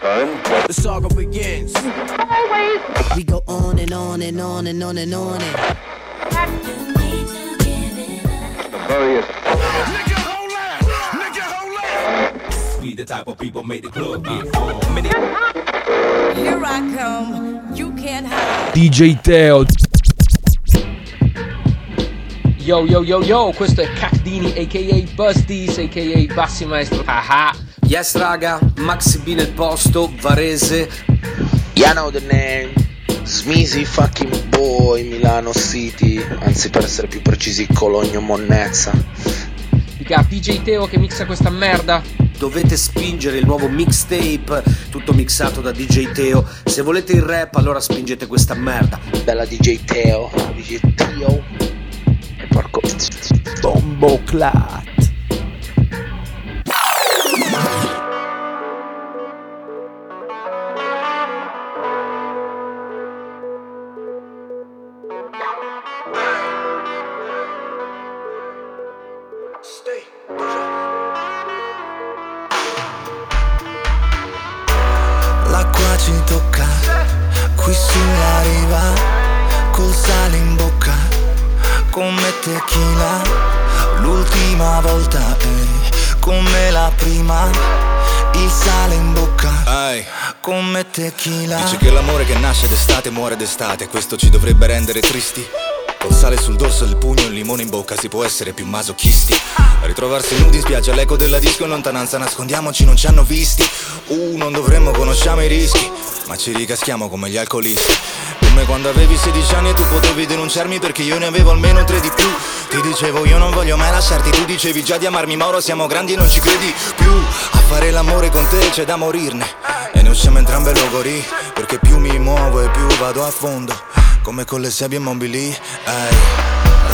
The saga begins. We go on and on and on and on and on and. Various. We the type of people make the club get full. Here I come. You can't hide. DJ Teo. Yo yo yo yo, questo è Cacdini aka Busties aka Bassi Maestro. Ah Yes raga, Maxi B nel posto, Varese. You know the name. Smisi fucking boy Milano City, anzi per essere più precisi Cologno Monnezza. Dica DJ Teo che mixa questa merda. Dovete spingere il nuovo mixtape, tutto mixato da DJ Teo. Se volete il rap, allora spingete questa merda. Bella DJ Teo, DJ Teo. E porco. Bombo Clat. Tequila l'ultima volta è come la prima. Il sale in bocca Ai, come tequila dice che l'amore che nasce d'estate muore d'estate Questo ci dovrebbe rendere tristi Col sale sul dorso del pugno e il limone in bocca si può essere più masochisti. Ritrovarsi nudi in spiaggia all'eco della disco in lontananza Nascondiamoci, non ci hanno visti. Uh, non dovremmo, conosciamo i rischi Ma ci ricaschiamo come gli alcolisti. Come quando avevi 16 anni e tu potevi denunciarmi perché io ne avevo almeno tre di più. Ti dicevo io non voglio mai lasciarti Tu dicevi già di amarmi ma ora siamo grandi e non ci credi più A fare l'amore con te c'è da morirne E ne usciamo entrambe logori Perché più mi muovo e più vado a fondo Come con le sabbie mobili Ehi.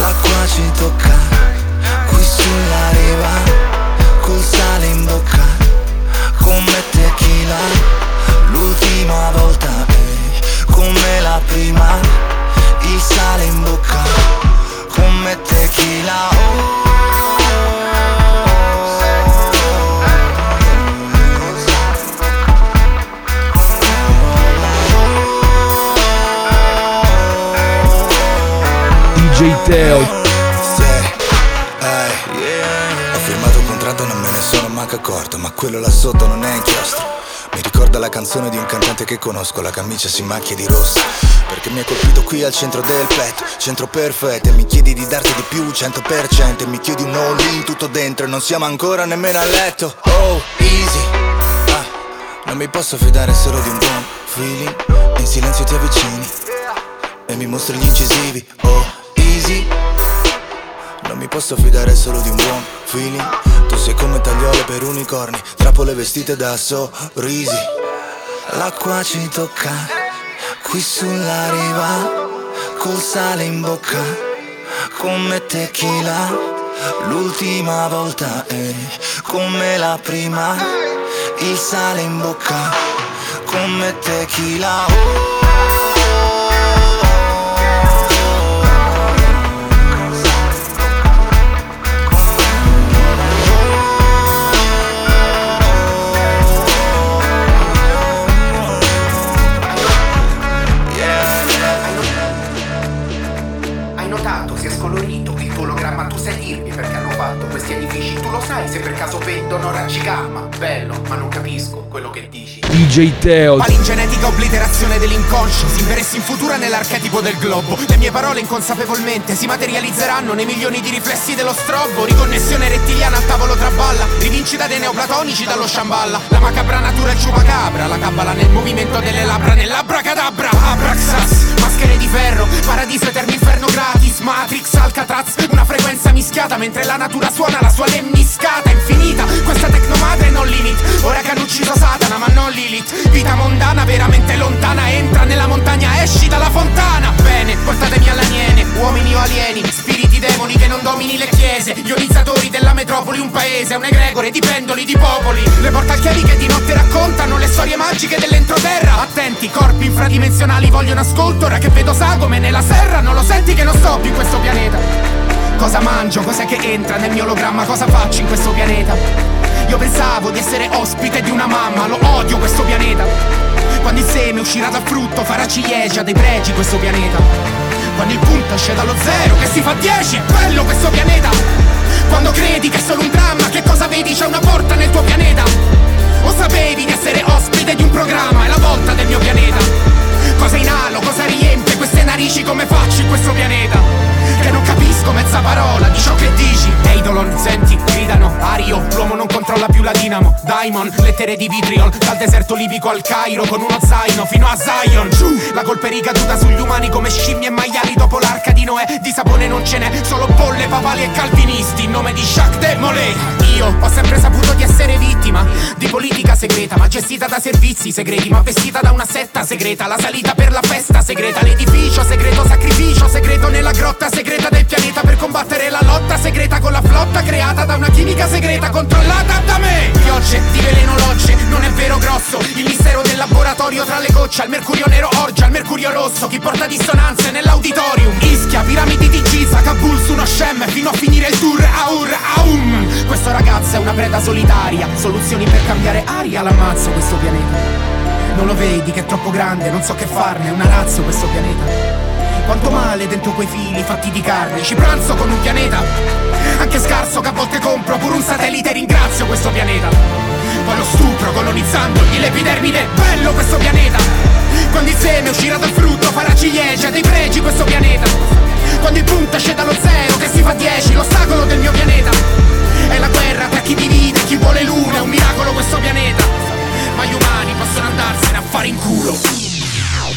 L'acqua ci tocca qui sulla riva col sale in bocca come tequila l'ultima volta è come la prima il sale in bocca come tequila DJ sotto non è inchiostro Mi ricorda la canzone di un cantante che conosco La camicia si macchia di rosso Perché mi ha colpito qui al centro del petto. Centro perfetto E mi chiedi di darti di più, 100% E mi chiedi un all in tutto dentro E non siamo ancora nemmeno a letto. Oh, easy. Ah, Non mi posso fidare solo di un buon feeling. In silenzio ti avvicini E mi mostri gli incisivi. Oh, easy. Non mi posso fidare solo di un buon feeling Tu sei come tagliole per unicorni. Trappole vestite da sorrisi. L'acqua ci tocca qui sulla riva col sale in bocca come tequila. L'ultima volta è come la prima il sale in bocca come tequila. Hai vendono raggi gamma. Bello, ma non capisco quello che dici. DJ Teo. Palingenetica obliterazione dell'inconscio. Si interessi in futuro nell'archetipo del globo. Le mie parole inconsapevolmente si materializzeranno Nei milioni di riflessi dello strobo. Riconnessione rettiliana al tavolo traballa Rivincita dei neoplatonici dallo sciamballa La macabra natura è ciupacabra La cabala nel movimento delle labbra Nell'abracadabra. Abraxas Maschere di ferro Paradiso eterno inferno gratis Matrix Alcatraz Una frequenza mischiata Mentre la natura suona la sua lemniscata infinita Questa tecnomadre non limit Ora che hanno ucciso Satana ma non Lilith Vita mondana veramente lontana Entra nella montagna, esci dalla fontana Bene, portatemi all'aniene Uomini o alieni, spiriti demoni che non domini le chiese Ionizzatori della metropoli, un paese Un egregore di pendoli, di popoli Le portalchieri che di notte raccontano Le storie magiche dell'entroterra Attenti, corpi infradimensionali vogliono ascolto Ora che vedo sagome nella serra Non lo senti che non sto più in questo pianeta Cosa mangio, cos'è che entra nel mio ologramma Cosa faccio in questo pianeta Io pensavo di essere ospite di una mamma, lo odio questo pianeta. Quando il seme uscirà dal frutto farà ciliegia dei pregi questo pianeta. Quando il punto esce dallo zero che si fa 10 è bello questo pianeta. Quando credi che è solo un dramma, che cosa vedi? C'è una porta nel tuo pianeta. O sapevi di essere ospite di un programma? È la volta del mio pianeta. Cosa inalo, cosa riempie queste narici, come faccio in questo pianeta? Che non capisco mezza parola di ciò che dici. Eidolon, senti, gridano Ario, l'uomo non controlla più la dinamo. Daimon, lettere di vitriol Dal deserto libico al Cairo Con uno zaino fino a Zion. Giù, la colpa è ricaduta sugli umani Come scimmie e maiali dopo l'arca di Noè. Di sapone non ce n'è, solo bolle, papali e calvinisti. In nome di Jacques de Molay. Io ho sempre saputo di essere vittima Di politica segreta Ma gestita da servizi segreti Ma vestita da una setta segreta. La salita per la festa segreta L'edificio segreto, sacrificio segreto Nella grotta segreta segreta del pianeta per combattere la lotta segreta con la flotta creata da una chimica segreta controllata da me. Piogge di veleno logge, non è vero grosso. Il mistero del laboratorio tra le gocce, al mercurio nero orgia, al mercurio rosso. Chi porta dissonanze nell'auditorium? Ischia, piramidi di Giza, Kabul su uno scem fino a finire il tour. Aur, aum. Questo ragazzo è una preda solitaria. Soluzioni per cambiare aria, l'ammazzo questo pianeta. Non lo vedi che è troppo grande, non so che farne, è una razza questo pianeta. Quanto male dentro quei fili fatti di carne. Ci pranzo con un pianeta Anche scarso che a volte compro. Pure un satellite ringrazio questo pianeta. Poi lo stupro colonizzandogli l'epidermide Bello questo pianeta. Quando il seme uscirà dal frutto Farà ciliegia dei pregi questo pianeta. Quando il punto esce dallo zero Che si fa 10 L'ostacolo del mio pianeta. È la guerra tra chi divide e chi vuole l'una È un miracolo questo pianeta. Ma gli umani possono andarsene a fare in culo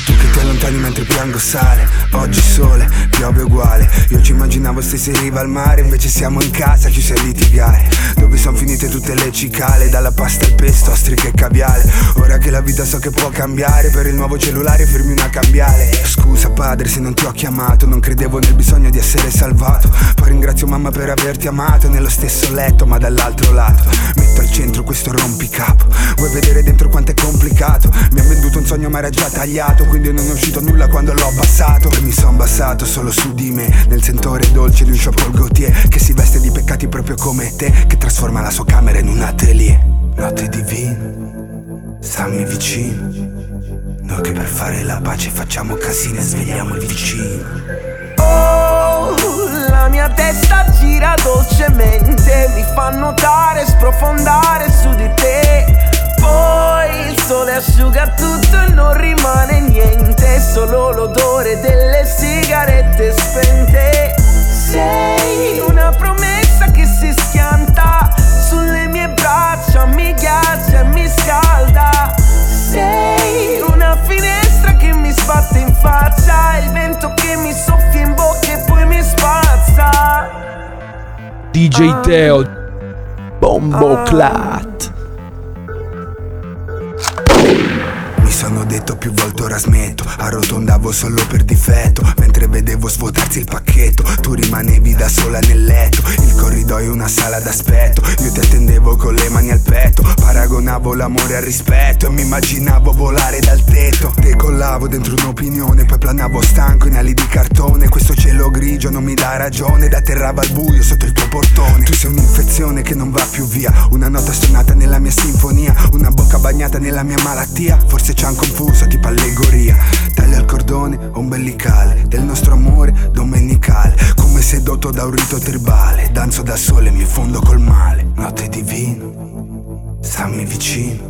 tu che ti allontani mentre piango sale Oggi sole, piove uguale. Io ci immaginavo stessi in riva al mare Invece siamo in casa, chiusi a litigare. Dove sono finite tutte le cicale Dalla pasta al pesto, ostriche e caviale. Ora che la vita so che può cambiare Per il nuovo cellulare fermi una cambiale. Scusa padre se non ti ho chiamato Non credevo nel bisogno di essere salvato. Poi ringrazio mamma per averti amato Nello stesso letto ma dall'altro lato. Metto al centro questo rompicapo. Vuoi vedere dentro quanto è complicato? Mi ha venduto un sogno ma era già tagliato quindi non è uscito nulla quando l'ho abbassato. E mi son abbassato solo su di me Nel sentore dolce di un Jean-Paul Gaultier Che si veste di peccati proprio come te Che trasforma la sua camera in un atelier. Notte divina, stammi vicino. Noi che per fare la pace facciamo casino e svegliamo il vicino. Oh, la mia testa gira dolcemente Mi fa notare, sprofondare su di te poi il sole asciuga tutto e non rimane niente, solo l'odore delle sigarette spente. Sei una promessa che si schianta sulle mie braccia, mi ghiaccia e mi scalda. Sei una finestra che mi sbatte in faccia, il vento che mi soffia in bocca e poi mi spazza. DJ Teo Bombo Clat sono detto più volte ora smetto. Arrotondavo solo per difetto. Mentre vedevo svuotarsi il pacchetto Tu rimanevi da sola nel letto. Il corridoio una sala d'aspetto. Io ti attendevo con le mani al petto. Paragonavo l'amore al rispetto E mi immaginavo volare dal tetto. Decollavo dentro un'opinione Poi planavo stanco in ali di cartone. Questo cielo grigio non mi dà ragione Da terrava al buio sotto il tuo portone. Tu sei un'infezione che non va più via. Una nota stonata nella mia sinfonia Una bocca bagnata nella mia malattia. Forse c'è un confuso tipo allegoria. Taglia il cordone ombelicale del nostro amore domenicale. Come sedotto da un rito tribale Danzo da sole, mi fondo col male. Notte divino, stammi vicino.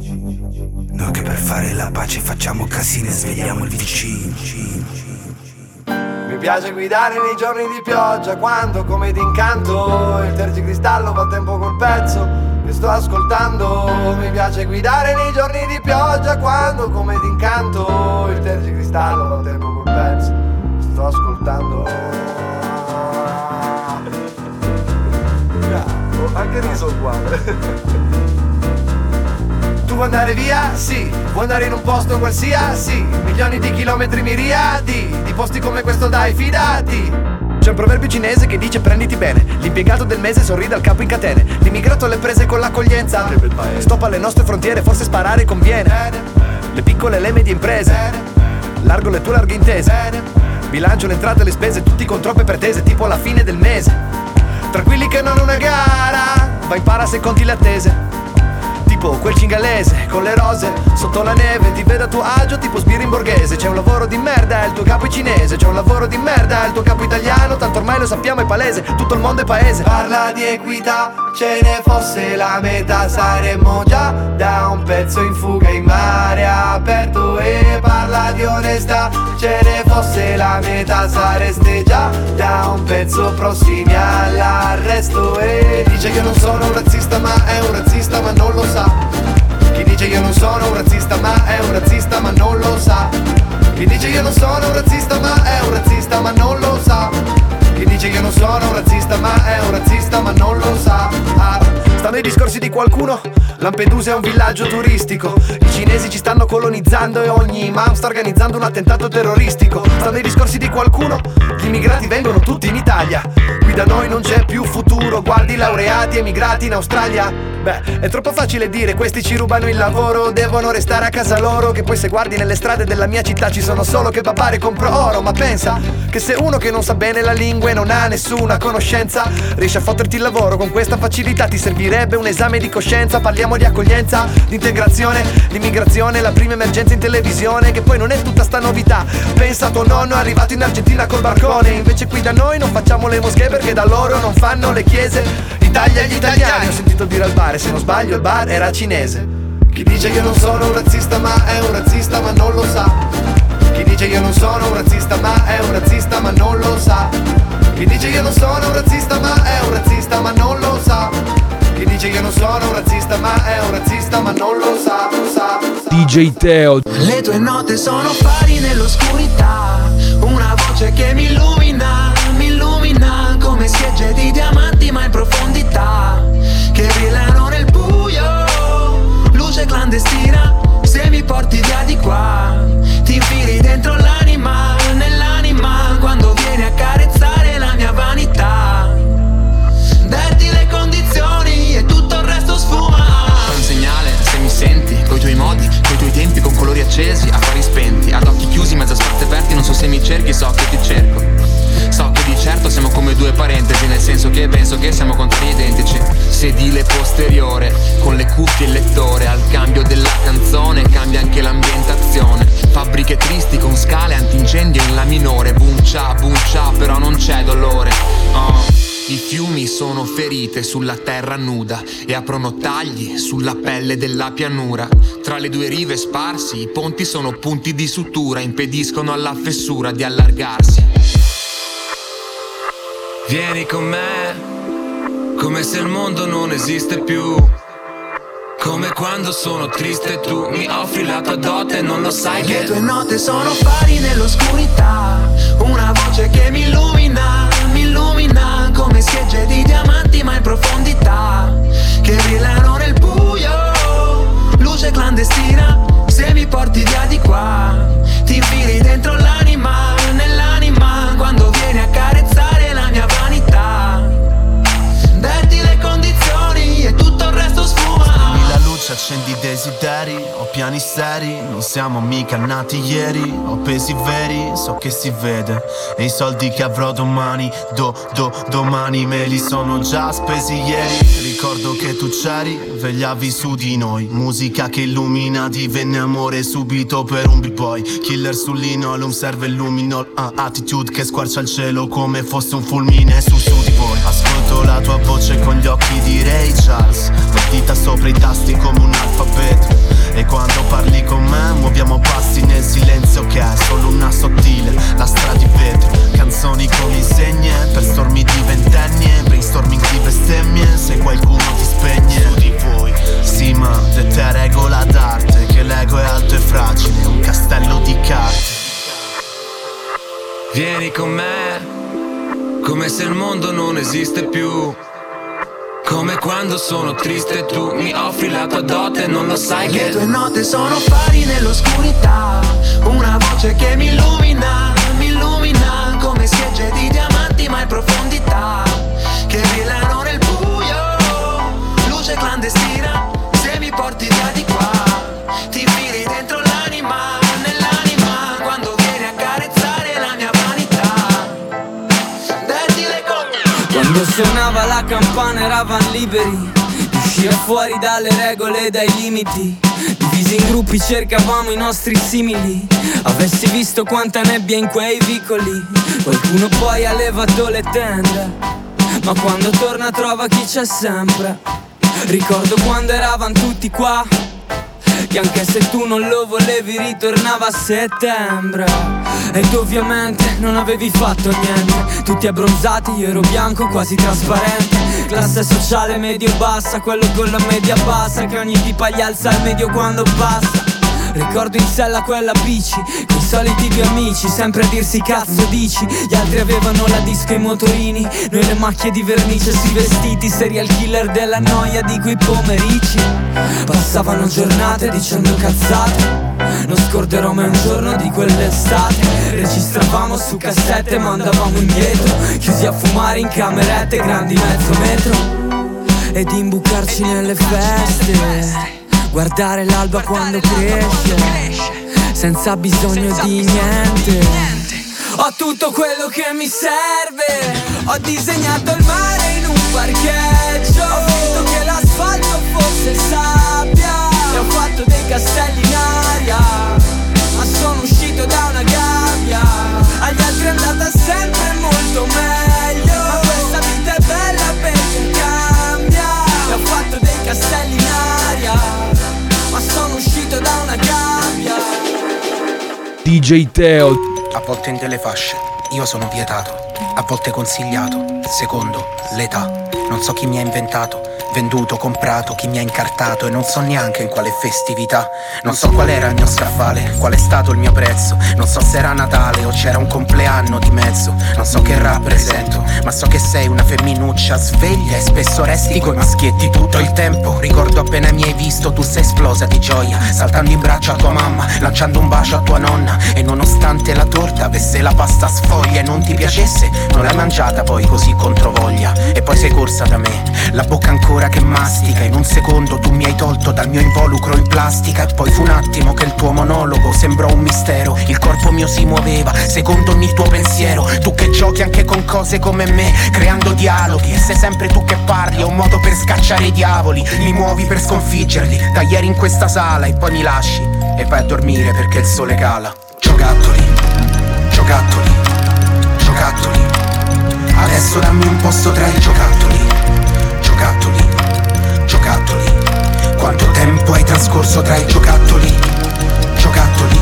Noi che per fare la pace facciamo casino e svegliamo il vicino. Mi piace guidare nei giorni di pioggia Quando come d'incanto Il tergicristallo fa tempo col pezzo Che sto ascoltando Mi piace guidare nei giorni di pioggia Quando come d'incanto Il tergicristallo fa tempo col pezzo sto ascoltando Anche riso uguale vuoi andare via? Sì. Vuoi andare in un posto qualsiasi? Milioni di chilometri miriadi, di posti come questo dai, fidati. C'è un proverbio cinese che dice prenditi bene L'impiegato del mese sorride al capo in catene. L'immigrato alle prese con l'accoglienza. Stop alle nostre frontiere, forse sparare conviene. Le piccole e le medie imprese. Largo le tue larghe intese. Bilancio le entrate e le spese Tutti con troppe pretese Tipo alla fine del mese. Tranquilli che non è una gara Vai impara se conti le attese Tipo quel cingalese con le rose sotto la neve. Ti vedo a tuo agio tipo in borghese C'è un lavoro di merda il tuo capo è cinese. C'è un lavoro di merda il tuo capo italiano. Tanto ormai lo sappiamo è palese, tutto il mondo è paese. Parla di equità, ce ne fosse la metà. Saremmo già da un pezzo in fuga in mare aperto E parla di onestà, ce ne fosse la metà Sareste già da un pezzo prossimi all'arresto. E dice che non sono un razzista ma è un razzista ma non lo sa Chi dice io non sono un razzista ma è un razzista ma non lo sa. Chi dice io non sono un razzista ma è un razzista ma non lo sa. Chi dice che non sono un razzista ma è un razzista ma non lo sa. Ah. Stanno i discorsi di qualcuno? Lampedusa è un villaggio turistico. I cinesi ci stanno colonizzando e ogni imam sta organizzando un attentato terroristico. Stanno i discorsi di qualcuno? Gli immigrati vengono tutti in Italia. Qui da noi non c'è più futuro. Guardi i laureati emigrati in Australia. Beh, è troppo facile dire questi ci rubano il lavoro Devono restare a casa loro Che poi se guardi nelle strade della mia città ci sono solo che babare e compro oro. Ma pensa che se uno che non sa bene la lingua e non ha nessuna conoscenza Riesce a fotterti il lavoro con questa facilità Ti servirebbe un esame di coscienza Parliamo di accoglienza, di integrazione L'immigrazione, la prima emergenza in televisione Che poi non è tutta sta novità. Pensa tuo nonno arrivato in Argentina col barcone Invece qui da noi non facciamo le moschee perché da loro non fanno le chiese. Italia agli italiani. Ho sentito dire al bar e se non sbaglio il bar era cinese. Chi dice che non sono un razzista ma è un razzista ma non lo sa. Chi dice io non sono un razzista ma è un razzista ma non lo sa. Chi dice che non sono un razzista ma è un razzista ma non lo sa Chi dice che non sono un razzista ma è un razzista ma non lo sa, lo sa, lo sa. DJ Teo. Le tue note sono fari nell'oscurità. Una voce che mi illumina, mi illumina Come schegge di diamanti ma in profondità. Che brillano nel buio Luce clandestina Se mi porti via di qua che penso che siamo contrari identici. Sedile posteriore, con le cuffie il lettore, al cambio della canzone cambia anche l'ambientazione. Fabbriche tristi con scale antincendio in la minore, buncia, buncia, però non c'è dolore. Oh. I fiumi sono ferite sulla terra nuda e aprono tagli sulla pelle della pianura. Tra le due rive sparsi, i ponti sono punti di sutura, impediscono alla fessura di allargarsi. Vieni con me, come se il mondo non esiste più. Come quando sono triste e tu mi offri la tua dote, non lo sai Le che tue note sono fari nell'oscurità. Una voce che mi illumina, mi illumina Come schegge di diamanti ma in profondità. Che brillano nel buio Luce clandestina. Se mi porti via di qua Ti infili dentro Luce, accendi desideri Ho piani seri, non siamo mica nati ieri. Ho pesi veri, so che si vede E i soldi che avrò domani Do, do, domani me li sono già spesi ieri. Ricordo che tu c'eri, vegliavi su di noi Musica che illumina, divenne amore subito per un b-boy Killer sul linoleum, serve il luminol ah, Attitude che squarcia il cielo come fosse un fulmine su su di voi. Ascolto la tua voce con gli occhi di Ray Charles Le sopra i tasti come un alfabeto. E quando parli con me muoviamo passi nel silenzio che è solo una sottile lastra di vetro. Canzoni con insegne per stormi di ventenni Brainstorming di bestemmie. Se qualcuno ti spegne Su di voi. Sì ma de te regola d'arte Che l'ego è alto e fragile Un castello di carte. Vieni con me, come se il mondo non esiste più. Come quando sono triste tu mi offri la tua dote, non lo sai Le che tue note sono fari nell'oscurità. Una voce che mi illumina, mi illumina Come schegge di diamanti ma in profondità campana eravamo liberi di Uscire fuori dalle regole e dai limiti. Divisi in gruppi cercavamo i nostri simili. Avessi visto quanta nebbia in quei vicoli Qualcuno poi ha levato le tende. Ma quando torna trova chi c'è sempre. Ricordo quando eravamo tutti qua che anche se tu non lo volevi ritornava a settembre Ed ovviamente non avevi fatto niente. Tutti abbronzati, io ero bianco, quasi trasparente. Classe sociale medio-bassa, quello con la media bassa Che ogni tipa gli alza il medio quando passa. Ricordo in sella quella bici Con i soliti due amici Sempre a dirsi cazzo dici? Gli altri avevano la disco e i motorini Noi le macchie di vernice sui vestiti Serial killer della noia di quei pomeriggi. Passavano giornate dicendo cazzate non scorderò mai un giorno di quell'estate. Registravamo su cassette ma andavamo indietro. Chiusi a fumare in camerette grandi mezzo metro. Ed imbucarci nelle feste. Guardare l'alba quando cresce. Senza bisogno di niente. Ho tutto quello che mi serve. Ho disegnato il mare in un parcheggio. Ho visto che l'asfalto fosse sabbia E fatto dei castelli in aria Ma sono uscito da una gabbia. Agli altri è andata sempre molto meglio. Ma questa vita è bella perché cambia. E ho fatto dei castelli in aria Ma sono uscito da una gabbia. DJ Teo. A volte in delle fasce, io sono vietato, a volte consigliato, secondo l'età. Non so chi mi ha inventato, venduto, comprato, chi mi ha incartato e non so neanche in quale festività. Non so qual era il mio scaffale, qual è stato il mio prezzo. Non so se era Natale o c'era un compleanno di mezzo. Non so che rappresento, ma so che sei una femminuccia sveglia e spesso resti coi maschietti tutto il tempo. Ricordo appena mi hai visto, tu sei esplosa di gioia, saltando in braccio a tua mamma, lanciando un bacio a tua nonna. E nonostante la torta avesse la pasta sfoglia e non ti piacesse, non l'hai mangiata poi così controvoglia. E poi sei corsa da me, la bocca ancora che mastica. In un secondo tu mi hai tolto dal mio involucro in plastica. E poi fu un attimo che il tuo monologo sembrò un mistero. Il corpo mio si muoveva secondo ogni tuo pensiero. Tu che giochi anche con cose come me, creando dialoghi. E sei sempre tu che parli, è un modo per scacciare i diavoli. Li muovi per sconfiggerli. Da ieri in questa sala e poi mi lasci. E vai a dormire perché il sole cala. Giocattoli, giocattoli, giocattoli. Adesso dammi un posto tra i giocattoli, giocattoli. Tempo hai trascorso tra i giocattoli, giocattoli,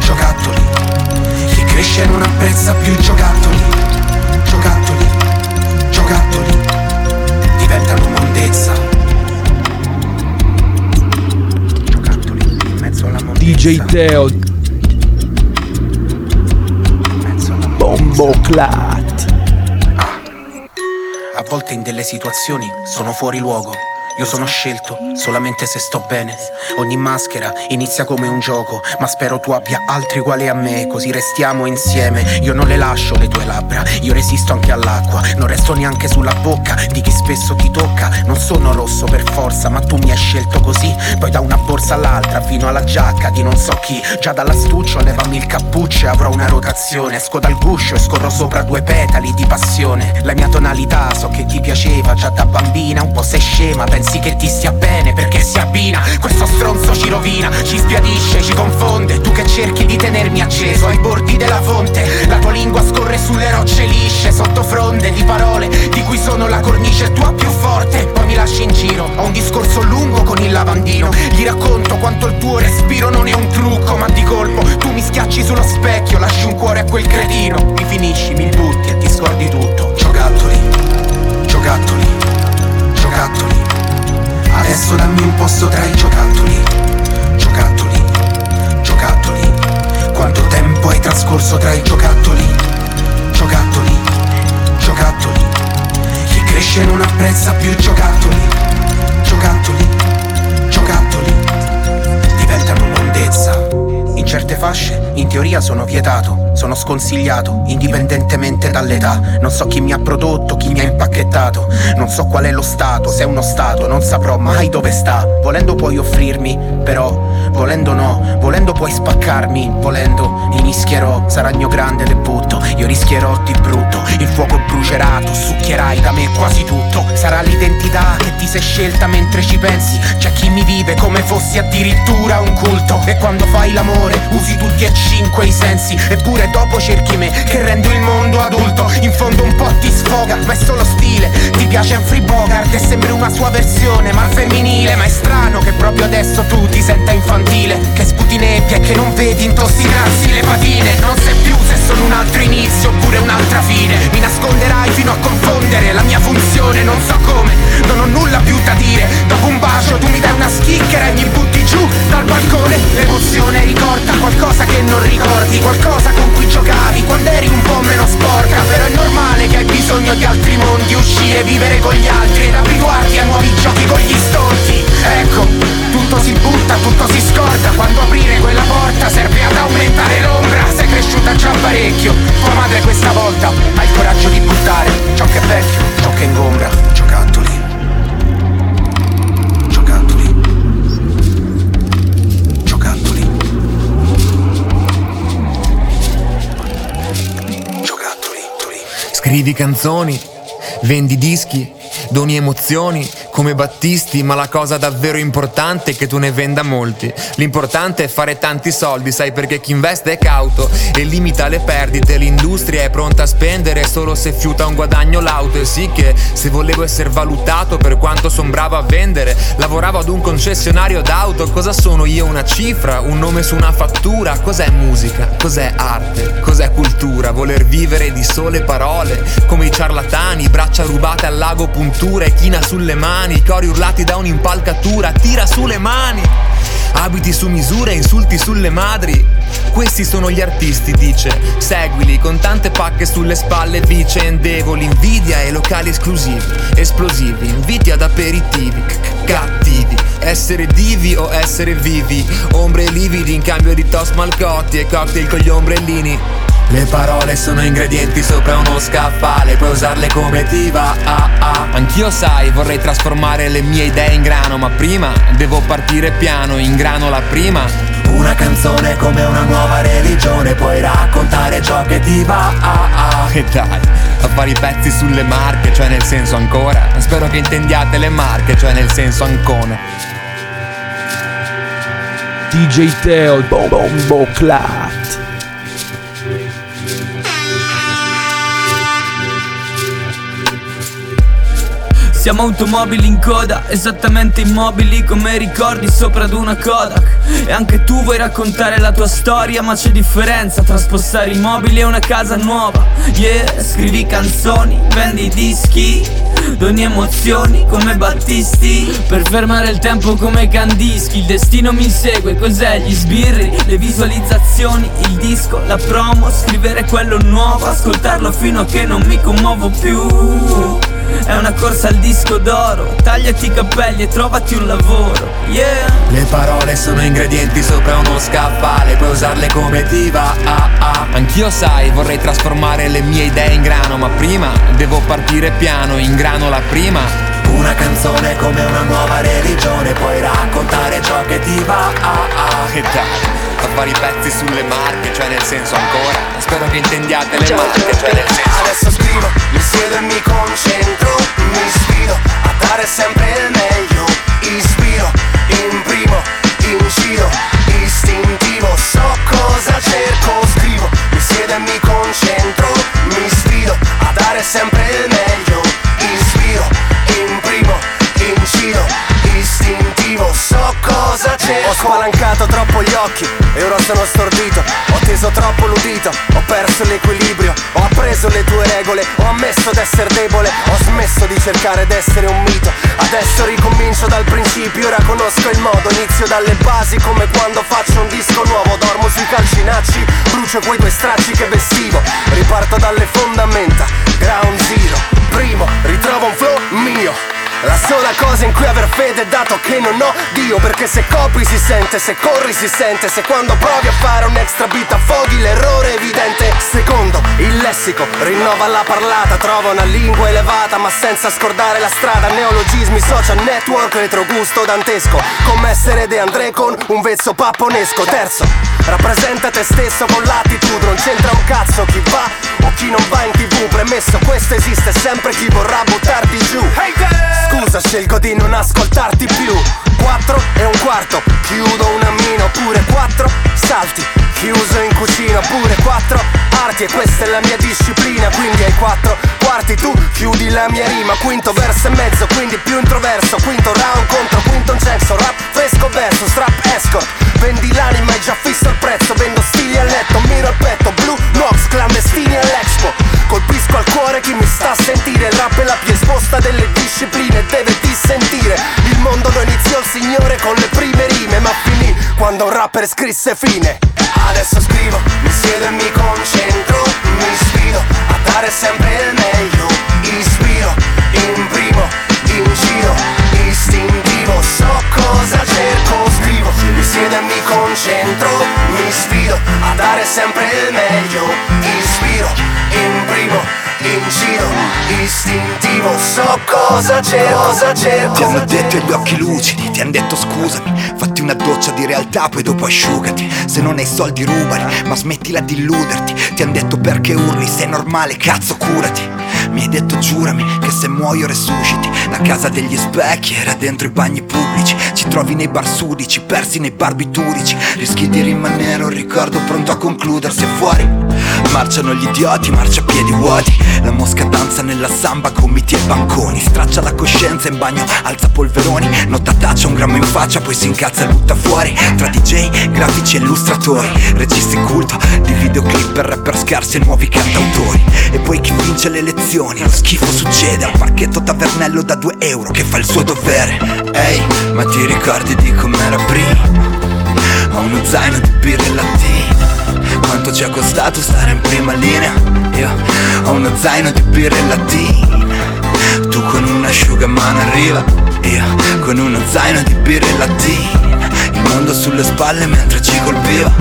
giocattoli. Chi cresce non apprezza più i giocattoli, giocattoli, giocattoli. Diventano mondezza. Giocattoli in mezzo alla mondezza. DJ Teo. Bombo Clat. A volte in delle situazioni sono fuori luogo. Io sono scelto solamente se sto bene. Ogni maschera inizia come un gioco, ma spero tu abbia altri uguali a me, così restiamo insieme. Io non le lascio le tue labbra, io resisto anche all'acqua, non resto neanche sulla bocca di chi spesso ti tocca. Non sono rosso per forza, ma tu mi hai scelto così. Poi da una borsa all'altra, fino alla giacca di non so chi. Già dall'astuccio levami il cappuccio e avrò una rotazione. Esco dal guscio e scorro sopra due petali di passione. La mia tonalità so che ti piaceva già da bambina, un po' sei scema, pensi che ti stia bene perché si abbina. Questo stronzo ci rovina, ci sbiadisce, ci confonde. Tu che cerchi di tenermi acceso ai bordi della fonte. La tua lingua scorre sulle rocce lisce, sotto fronde di parole di cui sono la cornice tua più forte. Poi mi lasci in giro, ho un discorso lungo con il lavandino. Gli racconto quanto il tuo respiro non è un trucco, ma di colpo tu mi schiacci sullo specchio, lasci un cuore a quel cretino. Mi finisci, mi butti e ti scordi tutto. Giocattoli, giocattoli. Adesso dammi un posto tra i giocattoli, giocattoli, giocattoli. Quanto tempo hai trascorso tra i giocattoli, giocattoli, giocattoli. Chi cresce non apprezza più i giocattoli, giocattoli, giocattoli. Fasce, in teoria sono vietato, sono sconsigliato, indipendentemente dall'età. Non so chi mi ha prodotto, chi mi ha impacchettato. Non so qual è lo stato, se è uno stato, non saprò mai dove sta. Volendo puoi offrirmi, però volendo no, volendo puoi spaccarmi, volendo mi mischierò, sarà il mio grande debutto. Io rischierò di brutto, il fuoco brucerà, tu succhierai da me quasi tutto. Sarà l'identità che ti sei scelta mentre ci pensi. C'è chi mi vive come fossi addirittura un culto. E quando fai l'amore usi tutti e cinque i sensi. Eppure dopo cerchi me che rendo il mondo adulto. In fondo un po' ti sfoga, ma è solo stile. Ti piace free bogart e sembri una sua versione, ma femminile. Ma è strano che proprio adesso tu ti senta infantile. Che sputi nebbia e che non vedi intossicarsi le patine. Non sai più se sono un altro inizio oppure un'altra fine. Mi nasconderai fino a confondere la mia funzione, non so come. Non ho nulla più da dire. Dopo un bacio tu mi dai una schicchera e mi butti giù dal balcone. L'emozione ricorda qualcosa che non ricordi, qualcosa con cui giocavi quando eri un po' meno sporca. Però è normale che hai bisogno di altri mondi, uscire, vivere con gli altri ed abituarti a nuovi giochi con gli stolti. Ecco, tutto si butta, tutto si scorda. Quando aprire quella porta serve ad aumentare l'ombra. Sei cresciuta già parecchio. Tua madre questa volta ha il coraggio di buttare ciò che è vecchio, ciò che ingombra. Giocattoli. Giocattoli. Giocattoli. Scrivi canzoni, vendi dischi, doni emozioni come Battisti, ma la cosa davvero importante è che tu ne venda molti. L'importante è fare tanti soldi, sai perché chi investe è cauto e limita le perdite. L'industria è pronta a spendere solo se fiuta un guadagno l'auto. E sì che se volevo essere valutato per quanto son bravo a vendere, lavoravo ad un concessionario d'auto. Cosa sono io? Una cifra? Un nome su una fattura? Cos'è musica? Cos'è arte? Cos'è cultura? Voler vivere di sole parole, come i ciarlatani, braccia rubate al lago puntura e china sulle mani, cori urlati da un'impalcatura, tira sulle mani. Abiti su misura e insulti sulle madri. Questi sono gli artisti, dice. Seguili con tante pacche sulle spalle vicendevoli. Invidia e locali esclusivi, esplosivi. Inviti ad aperitivi, cattivi. Essere divi o essere vivi. Ombre lividi in cambio di toast malcotti e cocktail con gli ombrellini. Le parole sono ingredienti sopra uno scaffale, puoi usarle come ti va. Ah, ah. Anch'io sai, vorrei trasformare le mie idee in grano, ma prima devo partire piano, in grano la prima. Una canzone come una nuova religione, puoi raccontare ciò che ti va. Ah, ah. E dai, a fare i pezzi sulle marche, cioè nel senso ancora. Spero che intendiate le marche, cioè nel senso ancona. DJ Teo Bombo Clat. Siamo automobili in coda, esattamente immobili come ricordi sopra ad una Kodak. E anche tu vuoi raccontare la tua storia, ma c'è differenza tra spostare i mobili e una casa nuova. Yeah, scrivi canzoni, vendi dischi, doni emozioni come Battisti. Per fermare il tempo come Candischi, il destino mi insegue, cos'è? Gli sbirri, le visualizzazioni, il disco, la promo, scrivere quello nuovo, ascoltarlo fino a che non mi commuovo più. È una corsa al disco d'oro Tagliati i capelli e trovati un lavoro Yeah Le parole sono ingredienti sopra uno scaffale, puoi usarle come ti va. Ah, ah. Anch'io sai, vorrei trasformare le mie idee in grano, ma prima devo partire piano, in grano la prima. Una canzone come una nuova religione, puoi raccontare ciò che ti va. Ah, ah. E dai, a fare i pezzi sulle marche, cioè nel senso ancora. Spero che intendiate le marche, cioè nel senso. Adesso scrivo, mi siedo e mi concentro Mi sfido a dare sempre il meglio Ispiro, imprimo, incido Istintivo, so cosa cerco Scrivo, mi siedo e mi concentro Mi sfido a dare sempre il meglio spalancato troppo gli occhi e ora sono stordito. Ho teso troppo l'udito, ho perso l'equilibrio Ho appreso le tue regole, ho ammesso d'essere debole Ho smesso di cercare d'essere un mito. Adesso ricomincio dal principio, ora conosco il modo Inizio dalle basi come quando faccio un disco nuovo Dormo sui calcinacci, brucio quei due stracci che vestivo Riparto dalle fondamenta, ground zero. Primo, ritrovo un La sola cosa in cui aver fede è dato che non ho Dio Perché se copri si sente, se corri si sente Se quando provi a fare un extra beat affoghi l'errore evidente. Secondo, il lessico rinnova la parlata Trova una lingua elevata ma senza scordare la strada. Neologismi, social network, retrogusto dantesco. Come essere De André con un vezzo papponesco. Terzo, rappresenta te stesso con l'attitude Non c'entra un cazzo chi va o chi non va in tv. Premesso questo esiste sempre chi vorrà buttarti giù Scusa scelgo di non ascoltarti più. Quattro e un quarto Chiudo un ammino Pure quattro salti Chiuso in cucina Pure quattro arti E questa è la mia disciplina Quindi ai quattro quarti tu chiudi la mia rima Quinto verso e mezzo Quindi più introverso Quinto round contro quinto un censo Rap fresco verso Strap escort Vendi l'anima e già fisso il prezzo Vendo stili a letto Miro al petto Blue Nox clandestini all'expo Colpisco al cuore chi mi sta a sentire Il rap è la più esposta delle discipline Deve dissentire Il mondo lo iniziò il signore con le prime rime Ma finì quando un rapper scrisse fine Adesso scrivo, mi siedo e mi concentro Mi sfido a dare sempre il meglio. Ispiro, imprimo, in giro Istintivo, so cosa cerco Scrivo, mi siedo e mi concentro Mi sfido a dare sempre il meglio. Ispiro, imprimo, in giro. Istintivo, so cosa cerco, cosa cerco Ti hanno detto gli occhi lucidi, ti hanno detto scusami. Fatti una doccia di realtà poi dopo asciugati. Se non hai soldi rubali, ma smettila di illuderti. Ti hanno detto perché urli, sei normale, cazzo curati. Mi hai detto giurami che se muoio resusciti. La casa degli specchi era dentro i bagni pubblici. Ci trovi nei bar sudici, persi nei barbiturici. Rischi di rimanere un ricordo pronto a concludersi fuori. Marciano gli idioti, marcia a piedi vuoti La mosca danza nella samba, gomiti e banconi. Straccia la coscienza in bagno, alza polveroni. Nota taccia un grammo in faccia, poi si incazza e butta fuori. Tra DJ, grafici e illustratori. Registi culto di videoclip per rapper scarsi e nuovi cantautori. E poi chi vince le elezioni, lo schifo succede. Al parchetto tavernello da 2 euro che fa il suo dovere. Ehi, ma ti ricordi di com'era prima? Ho uno zaino di birre latine quanto ci è costato stare in prima linea uno zaino di birre latine. Tu con un asciugamano arriva Io con uno zaino di birre latine. Il mondo sulle spalle mentre ci colpiva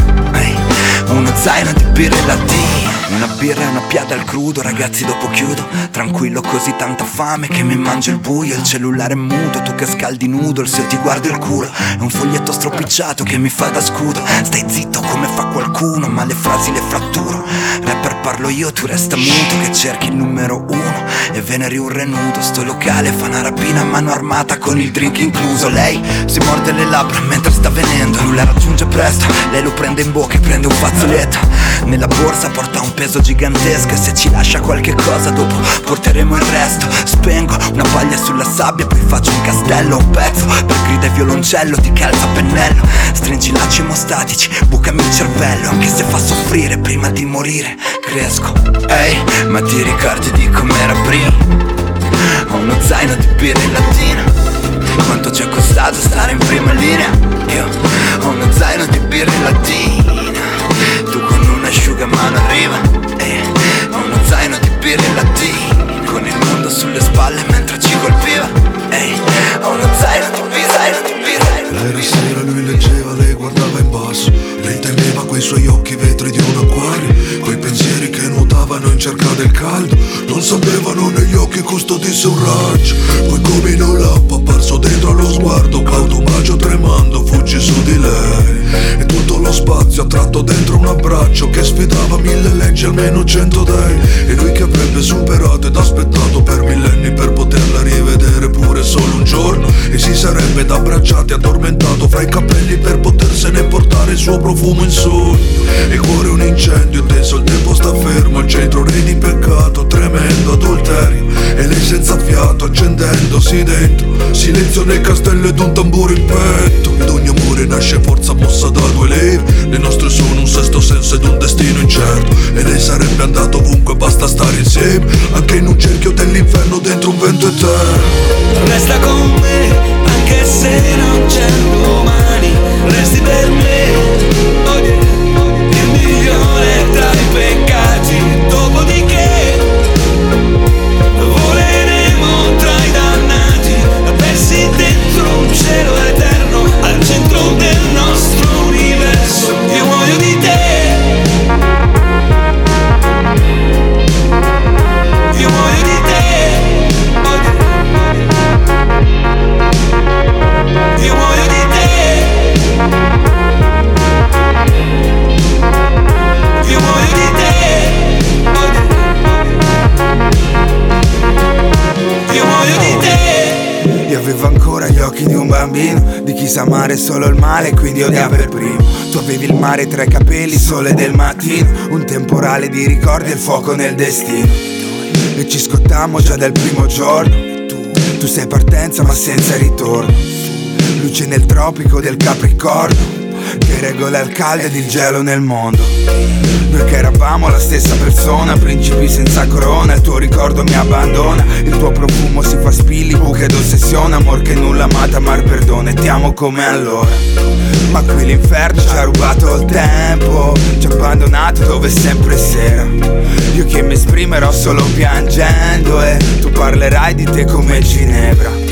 Uno zaino di birre latine. Una birra e una piada al crudo, ragazzi dopo chiudo. Tranquillo così tanta fame che mi mangio il buio. Il cellulare è muto, tu che scaldi noodle se io ti guardo il culo. È un foglietto stropicciato che mi fa da scudo. Stai zitto come fa qualcuno, ma le frasi le fratturo. Rapper parlo io, tu resta muto che cerchi il numero uno. E veneri un renudo, sto locale fa una rapina a mano armata con il drink incluso. Lei si morde le labbra mentre sta venendo Lui la raggiunge presto, lei lo prende in bocca e prende un fazzoletto. Nella borsa porta un peso gigantesco E se ci lascia qualche cosa dopo porteremo il resto. Spengo una paglia sulla sabbia poi faccio un castello Un pezzo per grida e violoncello ti calza a pennello. Stringi lacci emostatici, bucami il cervello Anche se fa soffrire prima di morire cresco Ehi, ma ti ricordi di com'era prima? Ho uno zaino di birra in lattina Quanto ci è costato stare in prima linea? Io ho uno zaino di birra in lattina Tu con un asciugamano arriva. E ho uno zaino di birra in lattina Con il mondo sulle spalle mentre ci colpiva. Ehi, ho uno zaino di birra, zaino di birra Ieri sera lui leggeva, lei guardava in basso Lei teneva quei suoi occhi vetri di un acquario Quei pensieri che nuotavano in cerca del caldo Non sapevano negli occhi custodisse un raggio Poi come in un lampo apparso dentro allo sguardo Cauto bacio tremando fuggi su di lei. E tutto lo spazio attratto dentro un abbraccio Che sfidava mille leggi almeno cento dei. E lui che avrebbe superato ed aspettato per millenni Per poterla rivedere pure solo un giorno. E si sarebbe da abbracciati addormentato fra i capelli Per potersene portare il suo profumo in sogno. E il cuore un incendio teso il tempo sta fermo Al centro re di peccato tremendo adulterio. E lei senza fiato accendendosi dentro. Silenzio nel castello ed un tamburo in petto. Ed ogni amore nasce forza mossa da due leve Le nostre sono un sesto senso ed un destino incerto. E lei sarebbe andato ovunque basta stare insieme. Anche in un cerchio dell'inferno dentro un vento eterno. Resta con me, anche se non c'è domani Resti per me, oh sole del mattino, un temporale di ricordi e il fuoco nel destino. E ci scottammo già dal primo giorno. Tu sei partenza ma senza ritorno. Luce nel tropico del Capricorno che regola il caldo ed il gelo nel mondo. Noi che eravamo la stessa persona, principi senza corona, il tuo ricordo mi abbandona, il tuo profumo si fa spilli, buche d'ossessione, amor che nulla amata, mar perdono e ti amo come allora. Ma qui l'inferno ci ha rubato il tempo, ci ha abbandonato dove è sempre sera. Io che mi esprimerò solo piangendo e tu parlerai di te come Ginevra.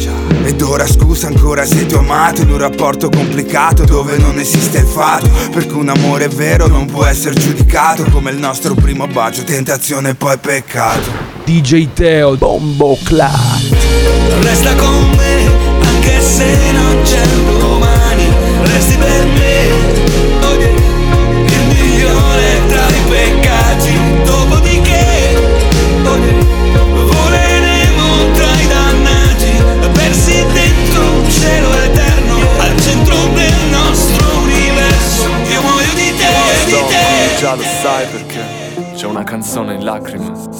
Ed ora scusa ancora se ti ho amato in un rapporto complicato dove non esiste il fatto Perché un amore vero non può essere giudicato come il nostro primo bacio, tentazione e poi peccato. DJ Teo, Bombo Clat Resta con me anche se non c'è domani. Resti per me già lo sai perché c'è una canzone in lacrime.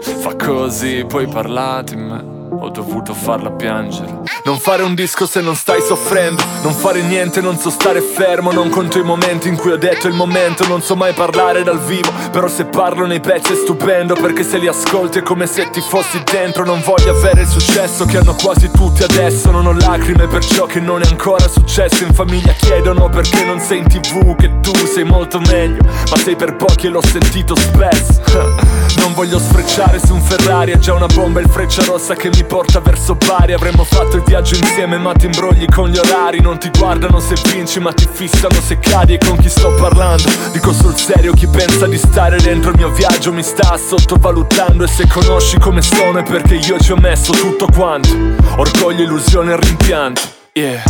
Fa così, poi parlate in me. Ho dovuto farla piangere. Non fare un disco se non stai soffrendo. Non fare niente, non so stare fermo. Non conto i momenti in cui ho detto il momento. Non so mai parlare dal vivo. Però se parlo nei pezzi è stupendo. Perché se li ascolti è come se ti fossi dentro. Non voglio avere il successo che hanno quasi tutti adesso. Non ho lacrime per ciò che non è ancora successo. In famiglia chiedono perché non sei in tv. Che tu sei molto meglio. Ma sei per pochi e l'ho sentito spesso. Non voglio sfrecciare su un Ferrari. È già una bomba il freccia rossa che mi porta verso Bari. Avremmo fatto il viaggio insieme, ma ti imbrogli con gli orari. Non ti guardano se vinci, ma ti fissano se cadi. E con chi sto parlando? Dico sul serio, chi pensa di stare dentro il mio viaggio mi sta sottovalutando. E se conosci come sono è perché io ci ho messo tutto quanto. Orgoglio, illusione e rimpianto. Yeah.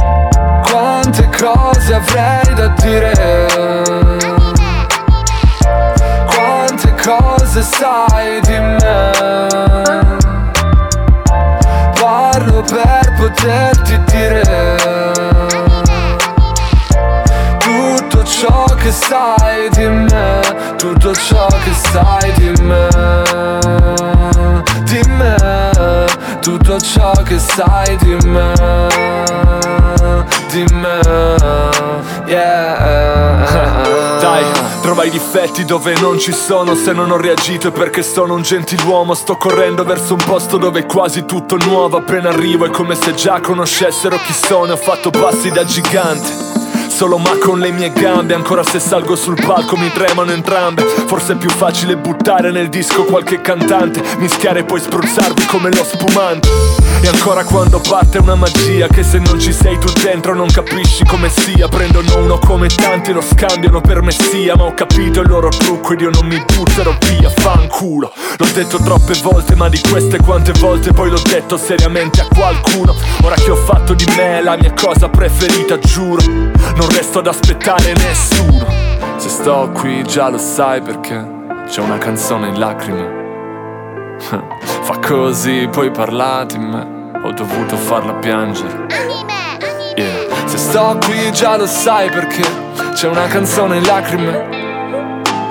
Quante cose avrei da dire? Quante cose sai di me? Parlo per poterti dire Tutto ciò che sai di me Tutto ciò che sai di me Di me Tutto ciò che sai di me Di me. Yeah. Dai, trova i difetti dove non ci sono Se non ho reagito è perché sono un gentiluomo. Sto correndo verso un posto dove è quasi tutto nuovo. Appena arrivo è come se già conoscessero chi sono. Ho fatto passi da gigante Solo ma con le mie gambe. Ancora se salgo sul palco mi tremano entrambe. Forse è più facile buttare nel disco qualche cantante Mischiare e poi spruzzarvi come lo spumante E ancora quando parte una magia Che se non ci sei tu dentro non capisci come sia. Prendono uno come tanti lo scambiano per messia. Ma ho capito il loro trucco ed io non mi butterò via. Fanculo. L'ho detto troppe volte ma di queste quante volte Poi l'ho detto seriamente a qualcuno. Ora che ho fatto di me la mia cosa preferita giuro Non resto ad aspettare nessuno. Se sto qui già lo sai perché C'è una canzone in lacrime Fa così, poi parlate in me Ho dovuto farla piangere. Yeah. Se sto qui già lo sai perché C'è una canzone in lacrime.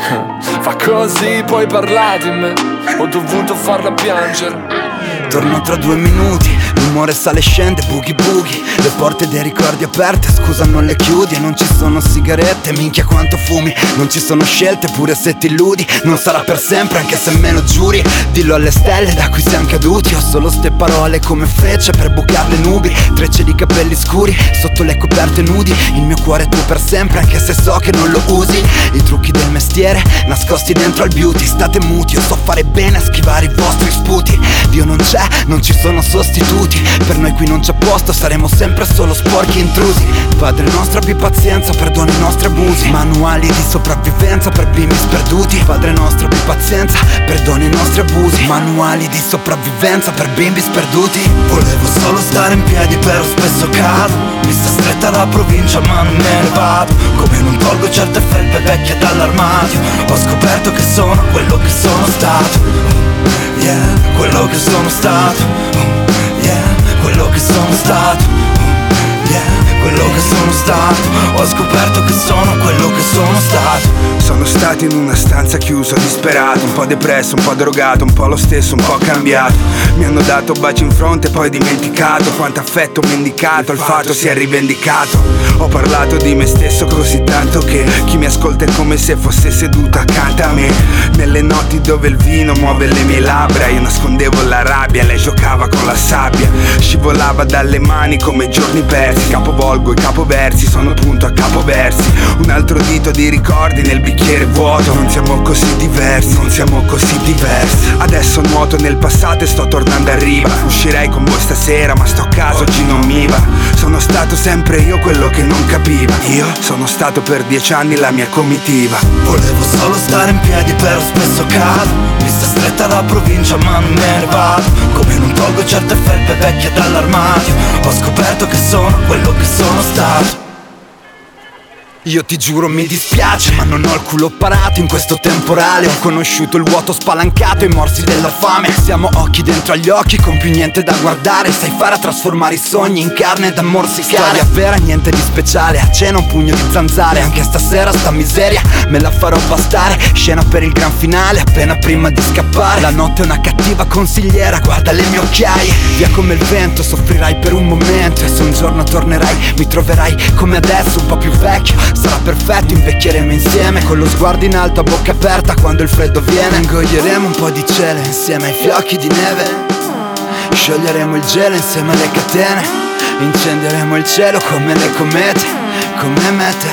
Fa così, poi parlate in me Ho dovuto farla piangere. Torno tra due minuti, l'umore sale e scende, boogie boogie. Le porte dei ricordi aperte, scusa non le chiudi E non ci sono sigarette, minchia quanto fumi Non ci sono scelte, pure se ti illudi Non sarà per sempre, anche se me lo giuri. Dillo alle stelle da cui siamo caduti Ho solo ste parole come frecce per bucare le nubi. Trecce di capelli scuri, sotto le coperte nudi. Il mio cuore è tuo per sempre, anche se so che non lo usi. I trucchi del mestiere, nascosti dentro al beauty. State muti, io so fare bene a schivare i vostri sputi. Dio non c'è, non ci sono sostituti Per noi qui non c'è posto, saremo sempre solo sporchi intrusi. Padre nostro abbi pazienza, perdona i nostri abusi. Manuali di sopravvivenza per bimbi sperduti. Padre nostro abbi pazienza, perdona i nostri abusi. Manuali di sopravvivenza per bimbi sperduti. Volevo solo stare in piedi però spesso cado. Mi sta stretta la provincia ma non me ne vado. Come non tolgo certe felpe vecchie dall'armadio Ho scoperto che sono quello che sono stato. Yeah, quello che sono stato quello che sono stato yeah, quello che sono stato. Ho scoperto che sono quello che sono stato. Sono stato in una stanza chiuso, disperato Un po' depresso, un po' drogato, un po' lo stesso, un po' cambiato. Mi hanno dato baci in fronte, poi dimenticato. Quanto affetto mi indicato, il fatto si è rivendicato. Ho parlato di me stesso così tanto che Chi mi ascolta è come se fosse seduto accanto a me. Nelle notti dove il vino muove le mie labbra Io nascondevo la rabbia, lei giocava con la sabbia. Scivolava dalle mani come giorni persi Capovolgo i capoversi, sono punto a capoversi. Un altro dito di ricordi nel bicchiere vuoto. Non siamo così diversi, non siamo così diversi. Adesso nuoto nel passato e sto tornando a riva. Uscirei con voi stasera ma sto a caso oggi non mi va. Sono stato sempre io quello che non capiva. Io sono stato per dieci anni la mia comitiva. Volevo solo stare in piedi però spesso cado. Mi stretta la provincia ma non me ne vado. Come non tolgo certe felpe vecchie dall'armadio Ho scoperto che sono quello che sono stato io ti giuro mi dispiace ma non ho il culo parato in questo temporale. Ho conosciuto il vuoto spalancato e i morsi della fame. Siamo occhi dentro agli occhi con più niente da guardare. Sai fare a trasformare i sogni in carne da morsicare Storia vera niente di speciale A cena un pugno di zanzare. Anche stasera sta miseria me la farò bastare. Scena per il gran finale appena prima di scappare. La notte è una cattiva consigliera Guarda le mie occhiaie. Via come il vento soffrirai per un momento. E se un giorno tornerai mi troverai come adesso un po' più vecchio Sarà perfetto, invecchieremo insieme Con lo sguardo in alto a bocca aperta quando il freddo viene. Ingoieremo un po' di cielo insieme ai fiocchi di neve. Scioglieremo il gelo insieme alle catene. Incendieremo il cielo come le comete Come mete,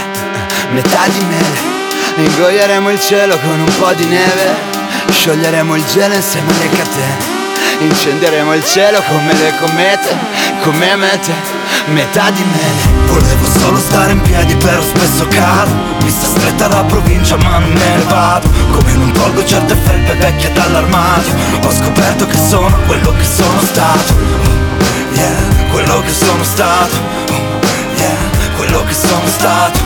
metà di mele. Ingoieremo il cielo con un po' di neve. Scioglieremo il gelo insieme alle catene. Incendieremo il cielo come le comete Come mete, metà di mele solo stare in piedi però spesso cado. Mi sta stretta la provincia ma non me ne vado. Come non tolgo certe felpe vecchie dall'armadio. Ho scoperto che sono quello che sono stato. Yeah, quello che sono stato. Yeah, quello che sono stato.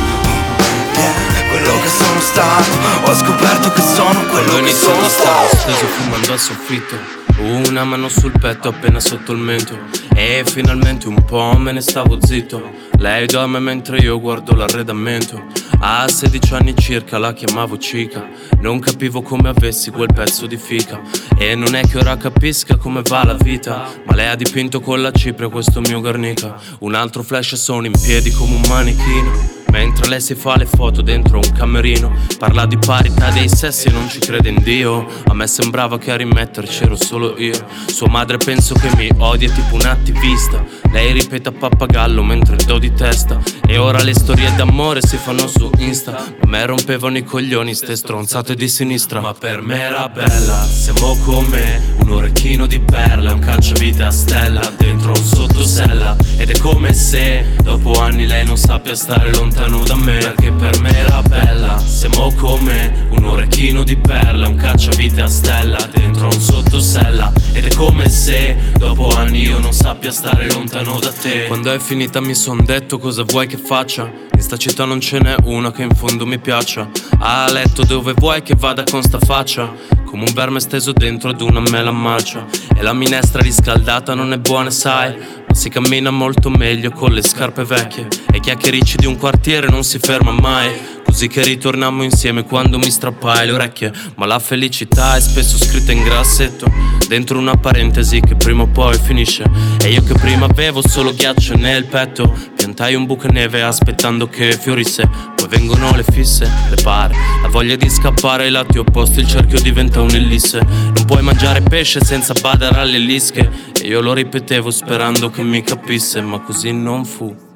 Yeah, quello che sono stato. Ho scoperto che sono quello che sono stato. Steso fumando al soffitto una mano sul petto appena sotto il mento. E finalmente un po' me ne stavo zitto. Lei dorme mentre io guardo l'arredamento. A 16 anni circa la chiamavo cica Non capivo come avessi quel pezzo di fica. E non è che ora capisca come va la vita. Ma lei ha dipinto con la cipria questo mio garnica Un altro flash e sono in piedi come un manichino Mentre lei si fa le foto dentro un camerino Parla di parità dei sessi e non ci crede in Dio. A me sembrava che a rimetterci ero solo io. Sua madre penso che mi odia tipo un attivista Lei ripete a pappagallo mentre do di testa. E ora le storie d'amore si fanno su Insta. Ma me rompevano i coglioni ste stronzate di sinistra. Ma per me era bella, siamo come Un orecchino di perle, un cacciavite a stella Dentro un sottosella. Ed è come se dopo anni lei non sappia stare lontano lontano da me Perché per me era bella. Siamo come un orecchino di perla Un cacciavite a stella dentro un sottosella. Ed è come se dopo anni io non sappia stare lontano da te. Quando è finita mi son detto cosa vuoi che faccia? In sta città non ce n'è una che in fondo mi piaccia. A letto dove vuoi che vada con sta faccia. Come un verme steso dentro ad una mela marcia. E la minestra riscaldata non è buona sai si cammina molto meglio con le scarpe vecchie. E chiacchiericci di un quartiere non si ferma mai Così che ritornammo insieme quando mi strappai le orecchie. Ma la felicità è spesso scritta in grassetto Dentro una parentesi che prima o poi finisce. E io che prima avevo solo ghiaccio nel petto Piantai un buco neve aspettando che fiorisse. Poi vengono le fisse, le pare La voglia di scappare ai lati opposti Il cerchio diventa un'ellisse Non puoi mangiare pesce senza badare alle lische. E io lo ripetevo sperando che mi capisse Ma così non fu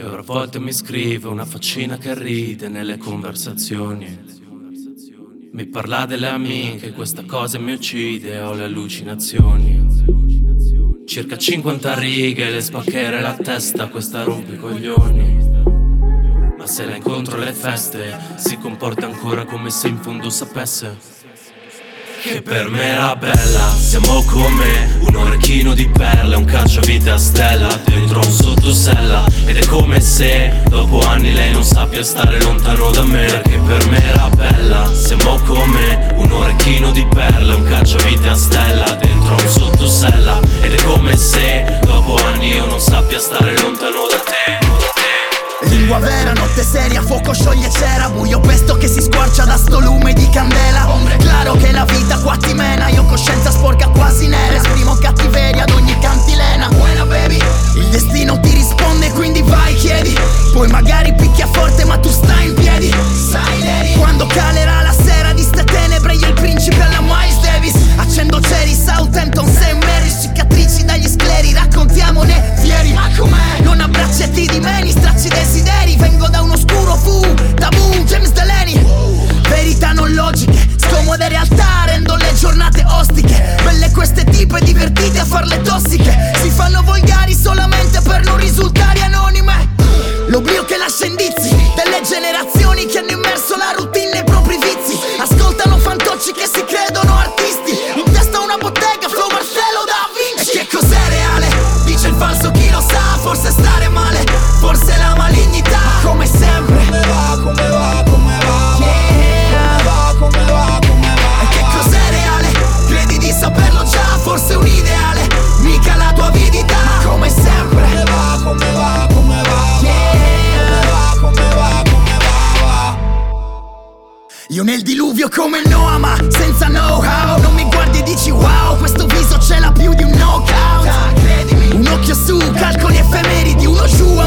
e ora a volte mi scrive una faccina che ride nelle conversazioni. Mi parla delle amiche, questa cosa mi uccide, ho le allucinazioni. Circa 50 righe, le spaccherei la testa, questa rompe i coglioni. Ma se la incontro alle feste, si comporta ancora come se in fondo sapesse che per me era bella. Siamo come un orecchino di perle, un cacciavite a stella Dentro un sottosella. Ed è come se dopo anni lei non sappia stare lontano da me. Perché per me era bella. Siamo come un orecchino di perle, un cacciavite a stella Dentro un sottosella. Ed è come se dopo anni io non sappia stare lontano notte seria, fuoco scioglie cera Buio pesto che si squarcia da sto lume di candela. Claro che la vita qua ti mena Io coscienza sporca quasi nera. Esprimo cattiveria ad ogni cantilena. Buena baby. Il destino ti risponde quindi vai chiedi. Poi magari picchia forte ma tu stai in piedi. Sai Lady Quando calerà la sera di ste tenebre Io il principe alla Miles Davis. Accendo ceri, Southampton, St. Mary's Cicatrici dagli scleri, raccontiamone fieri. Ma com'è? Non abbraccetti di meni, stracci desideri. Vengo da un oscuro fu, tabù, James Delaney. Verità non logiche, scomode realtà Rendo le giornate ostiche. Belle queste tipe divertite a farle tossiche. Si fanno volgari solamente per non risultare anonime L'oblio che lascia indizi Delle generazioni che hanno immerso la routine nei propri vizi. Ascoltano fantocci che si credono artisti. In testa una bottega, flow Marcello da Vinci. E che cos'è reale? Dice il falso chi lo sa Forse stare io nel diluvio come Noah ma senza know-how. Non mi guardi e dici wow Questo viso ce l'ha più di un knockout. Un occhio su, calcoli effemeridi Uno giù,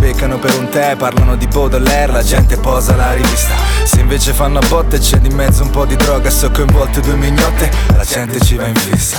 beccano per un tè Parlano di Baudelaire, la gente posa la rivista. Se invece fanno a botte c'è di mezzo un po' di droga so coinvolte due mignotte, la gente ci va in fissa.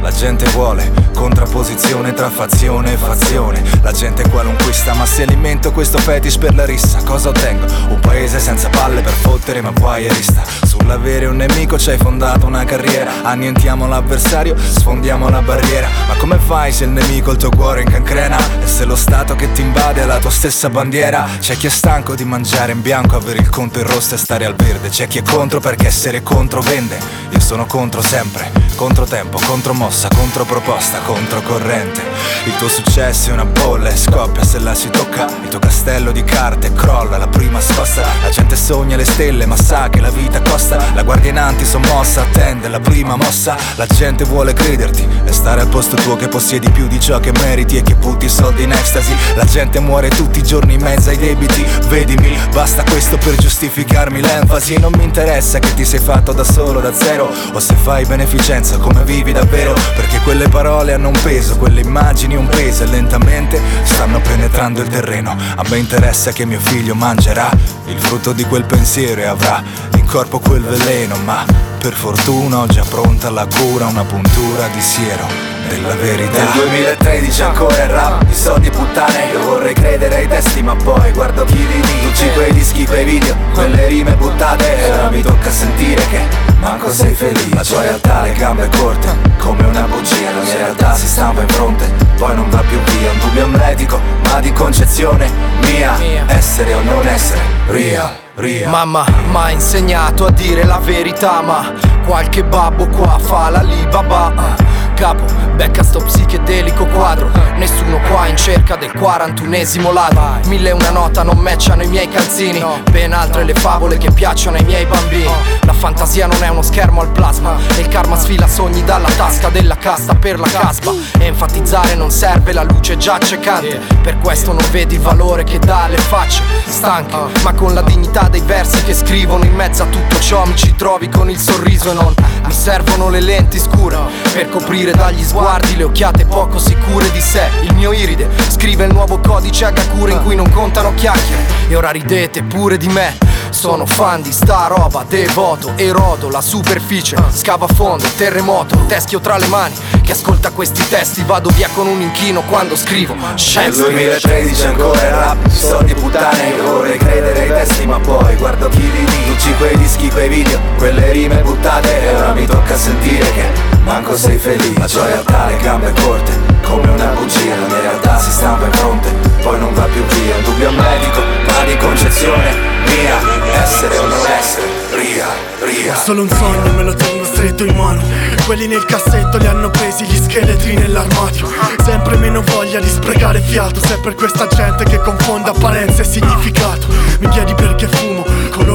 La gente vuole contrapposizione tra fazione e fazione. La gente qualunquista ma se alimento questo fetish per la rissa Cosa ottengo? Un paese senza palle per fottere ma guaierista Sull'avere un nemico ci hai fondato una carriera Annientiamo l'avversario, sfondiamo la barriera Ma come fai se il nemico il tuo cuore incancrena? E se lo stato che ti invade è la tua stessa bandiera? C'è chi è stanco di mangiare in bianco, avere il conto in rosso e stare al verde C'è chi è contro perché essere contro vende Io sono contro sempre, contro tempo, contro mossa, contro proposta, contro corrente. Il tuo successo è una bolla e scoppia se la si tocca. Il tuo castello di carte crolla la prima scossa La gente sogna le stelle ma sa che la vita costa. La guardia in anti sommossa attende la prima mossa. La gente vuole crederti e stare al posto tuo che possiedi più di ciò che meriti E che butti soldi in ecstasy. La gente muore tutti i giorni in mezzo ai debiti. Vedimi, basta questo per giustificarmi l'enfasi. Non mi interessa che ti sei fatto da solo da zero O se fai beneficenza come vivi davvero? Perché quelle parole hanno un peso, quelle immagini un peso. E lentamente stanno penetrando il terreno. A me interessa che mio figlio mangerà. Il frutto di quel pensiero e avrà in corpo quel veleno Ma per fortuna ho già pronta la cura Una puntura di siero della verità. Nel 2013 ancora il rap, i soldi puttane Io vorrei credere ai testi ma poi guardo chi li dice. Tutti quei dischi, quei video, quelle rime buttate Ora mi tocca sentire che manco sei felice. La tua realtà le gambe corte, come una bugia La mia realtà si stampa in fronte, poi non va più via. Un dubbio amletico, ma di concezione mia Essere o non essere, real Ria. Mamma m'ha insegnato a dire la verità Ma qualche babbo qua fa la libaba Capo, becca sto psichedelico quadro. Nessuno qua in cerca del 41esimo ladro. Mille e una nota non matchano i miei calzini. Ben altre le favole che piacciono ai miei bambini. La fantasia non è uno schermo al plasma. E il karma sfila sogni dalla tasca della casta per la caspa. E enfatizzare non serve, la luce già accecante. Per questo non vedi il valore che dà alle facce. Stanche Ma con la dignità dei versi che scrivono in mezzo a tutto ciò Mi ci trovi con il sorriso e non mi servono le lenti scure Per coprire dagli sguardi le occhiate poco sicure di sé. Il mio iride scrive il nuovo codice Agakure in cui non contano chiacchiere. E ora ridete pure di me. Sono fan di sta roba, devoto, erodo la superficie Scava a fondo, terremoto, teschio tra le mani. Chi ascolta questi testi vado via con un inchino quando scrivo. Nel Shakespeare 2013 ancora il rap, soldi puttane Io vorrei credere ai testi ma poi guardo chi li dici Quei dischi, quei video, quelle rime buttate. E ora mi tocca sentire che manco sei felice La gioia ha le gambe corte, come una bugia La mia realtà si stampa in fronte, poi non va più via. Dubbio medico, ma di concezione mia Essere o non essere, ria, ria. È solo un sogno, me lo tengo stretto in mano. Quelli nel cassetto li hanno presi gli scheletri nell'armadio. Sempre meno voglia di sprecare fiato Se per questa gente che confonde apparenza e significato. Mi chiedi perché fumo,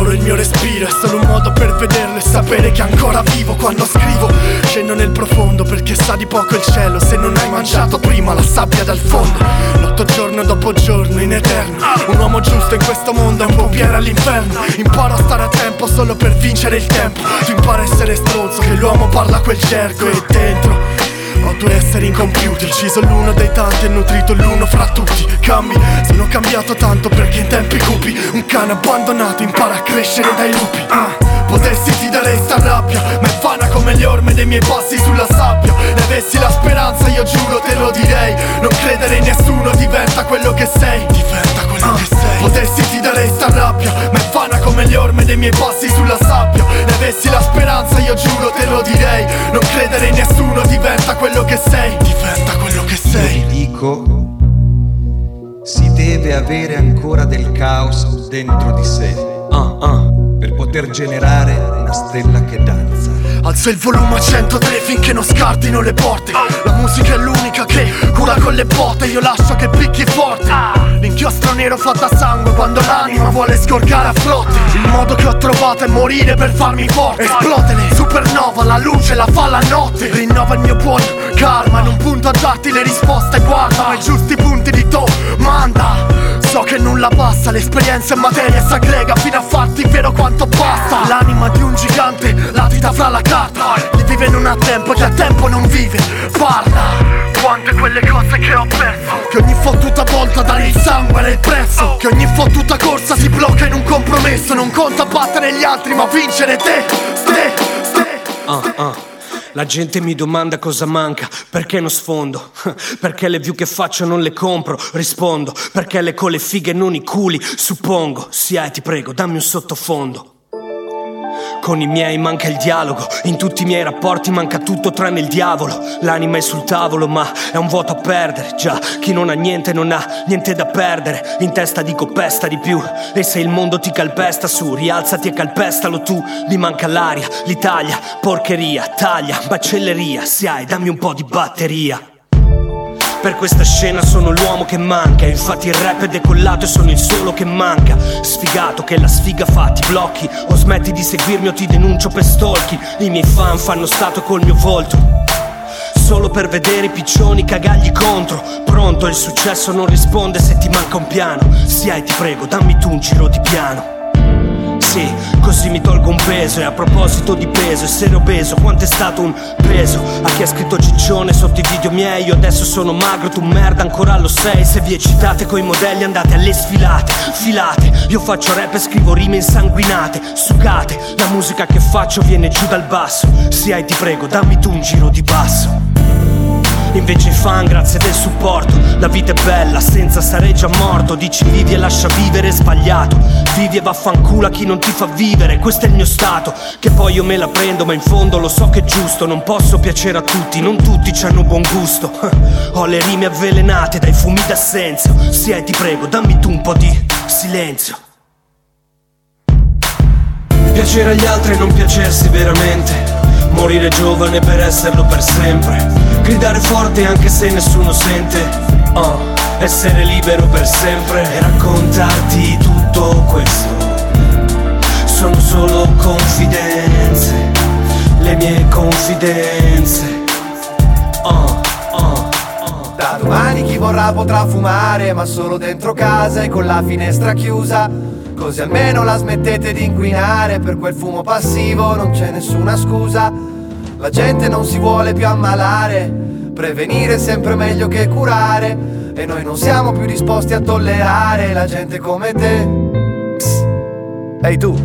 loro il mio respiro È solo un modo per vederlo e sapere che ancora vivo quando scrivo. Scendo nel profondo perché sa di poco il cielo Se non hai mangiato prima la sabbia dal fondo. Lotto giorno dopo giorno in eterno Un uomo giusto in questo mondo è un pompiere all'inferno. Imparo a stare a tempo solo per vincere il tempo Tu impara a essere stronzo che l'uomo parla quel gergo e dentro ho due esseri incompiuti, ucciso l'uno dei tanti e nutrito l'uno fra tutti. Cambi, sono cambiato tanto perché in tempi cupi Un cane abbandonato impara a crescere dai lupi. Ah, Potessi ti darei sta rabbia Ma è vana come le orme dei miei passi sulla sabbia. Ne avessi la speranza io giuro te lo direi. Non credere in nessuno diventa quello che sei. Diventa quello che sei. Potessi ti darei sta rabbia Ma è vana come le orme dei miei passi sulla sabbia. Ne avessi la speranza io giuro te lo direi dico, si deve avere ancora del caos dentro di sé. Per poter generare una stella che danza. Alzo il volume a 103 finché non scardino le porte. La musica è l'unica che cura con le botte. Io lascio che picchi forte. L'inchiostro nero fa da sangue quando l'anima vuole sgorgare a flotte Il modo che ho trovato è morire per farmi forte. Esplodere, supernova, la luce la fa la notte. Rinnova il mio buon karma Non punto a darti le risposte, guarda. Ma i giusti punti di domanda. So che nulla passa, l'esperienza è materia e s'aggrega fino a farti vero quanto basta. L'anima di un gigante latita fra la carta Chi vive non ha tempo, chi ha tempo non vive, parla quante quelle cose che ho perso Che ogni fottuta volta dare il sangue il prezzo Che ogni fottuta corsa si blocca in un compromesso Non conta battere gli altri ma vincere te, ste, ste Ah, ah. La gente mi domanda cosa manca, perché non sfondo? Perché le view che faccio non le compro, rispondo. Perché le cole fighe non i culi, suppongo. Sia e ti prego, dammi un sottofondo. Con i miei manca il dialogo, in tutti i miei rapporti manca tutto tranne il diavolo. L'anima è sul tavolo, ma è un vuoto a perdere. Già, chi non ha niente non ha niente da perdere. In testa dico pesta di più. E se il mondo ti calpesta su, rialzati e calpestalo tu. Gli manca l'aria, l'Italia, porcheria, taglia, macelleria. Se hai, dammi un po' di batteria. Per questa scena sono l'uomo che manca Infatti il rap è decollato e sono il solo che manca. Sfigato che la sfiga fa ti blocchi O smetti di seguirmi o ti denuncio per stalking. I miei fan fanno stato col mio volto. Solo per vedere i piccioni cagargli contro. Pronto, il successo non risponde se ti manca un piano. Se hai ti prego, dammi tu un giro di piano sì, così mi tolgo un peso E a proposito di peso, essere obeso Quanto è stato un peso? A chi ha scritto ciccione sotto i video miei Io adesso sono magro, tu merda ancora lo sei. Se vi eccitate coi modelli andate alle sfilate Filate, io faccio rap e scrivo rime insanguinate Sugate, la musica che faccio viene giù dal basso. Se hai ti prego, dammi tu un giro di basso Invece fan grazie del supporto. La vita è bella senza stare già morto. Dici vivi e lascia vivere sbagliato. Vivi e vaffanculo a chi non ti fa vivere Questo è il mio stato. Che poi io me la prendo ma in fondo lo so che è giusto. Non posso piacere a tutti, non tutti hanno buon gusto. Ho le rime avvelenate dai fumi d'assenso. Se hai ti prego dammi tu un po' di silenzio. Piacere agli altri e non piacersi veramente. Morire giovane per esserlo per sempre Gridare forte anche se nessuno sente Oh, essere libero per sempre E raccontarti tutto questo Sono solo confidenze Le mie confidenze Oh, oh Da domani chi vorrà potrà fumare, ma solo dentro casa e con la finestra chiusa. Così almeno la smettete di inquinare, per quel fumo passivo non c'è nessuna scusa. La gente non si vuole più ammalare, prevenire è sempre meglio che curare. E noi non siamo più disposti a tollerare la gente come te. Ehi tu,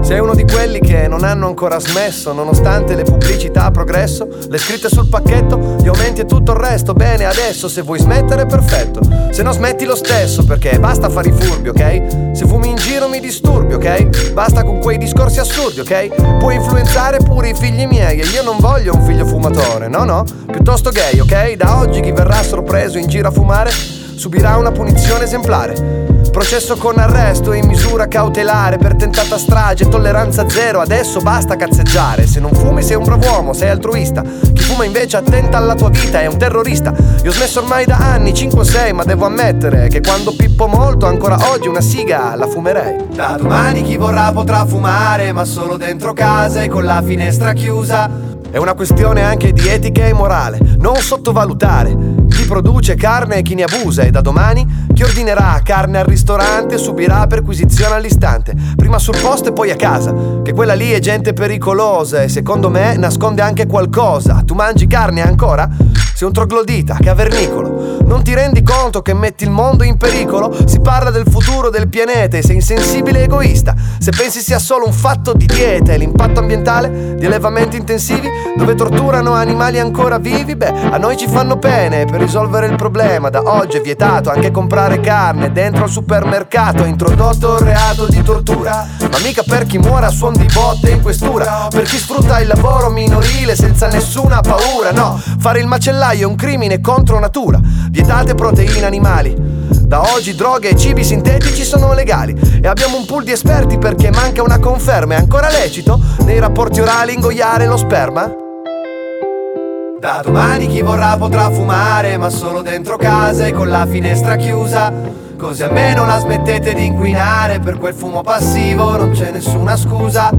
sei uno di quelli che non hanno ancora smesso, nonostante le pubblicità a progresso, le scritte sul pacchetto, gli aumenti e tutto il resto. Bene, adesso se vuoi smettere, perfetto. Se no, smetti lo stesso, perché basta fare i furbi, ok? Se fumi in giro mi disturbi, ok? Basta con quei discorsi assurdi, ok? Puoi influenzare pure i figli miei e io non voglio un figlio fumatore, no, no, piuttosto gay, ok? Da oggi chi verrà sorpreso in giro a fumare subirà una punizione esemplare. Processo con arresto in misura cautelare per tentata strage, tolleranza zero, adesso basta cazzeggiare. Se non fumi sei un bravo uomo, sei altruista. Chi fuma invece attenta alla tua vita, è un terrorista. Io ho smesso ormai da anni, 5 o 6, ma devo ammettere che quando pippo molto, ancora oggi una siga la fumerei. Da domani chi vorrà potrà fumare, ma solo dentro casa e con la finestra chiusa. È una questione anche di etica e morale, non sottovalutare chi produce carne e chi ne abusa e da domani chi ordinerà carne al ristorante subirà perquisizione all'istante, prima sul posto e poi a casa, che quella lì è gente pericolosa e secondo me nasconde anche qualcosa. Tu mangi carne ancora? Sei un troglodita, cavernicolo. Non ti rendi conto che metti il mondo in pericolo? Si parla del futuro del pianeta e sei insensibile e egoista. Se pensi sia solo un fatto di dieta e l'impatto ambientale, di allevamenti intensivi, dove torturano animali ancora vivi, beh, a noi ci fanno pene per risolvere il problema. Da oggi è vietato anche comprare carne dentro al supermercato. Ha introdotto il reato di tortura, ma mica per chi muore a suon di botte in questura. Per chi sfrutta il lavoro minorile senza nessuna paura. No, fare il macellaio è un crimine contro natura. Vietate proteine animali. Da oggi droghe e cibi sintetici sono legali e abbiamo un pool di esperti perché manca una conferma. È ancora lecito nei rapporti orali ingoiare lo sperma? Da domani chi vorrà potrà fumare, ma solo dentro casa e con la finestra chiusa. Così almeno la smettete di inquinare, per quel fumo passivo non c'è nessuna scusa.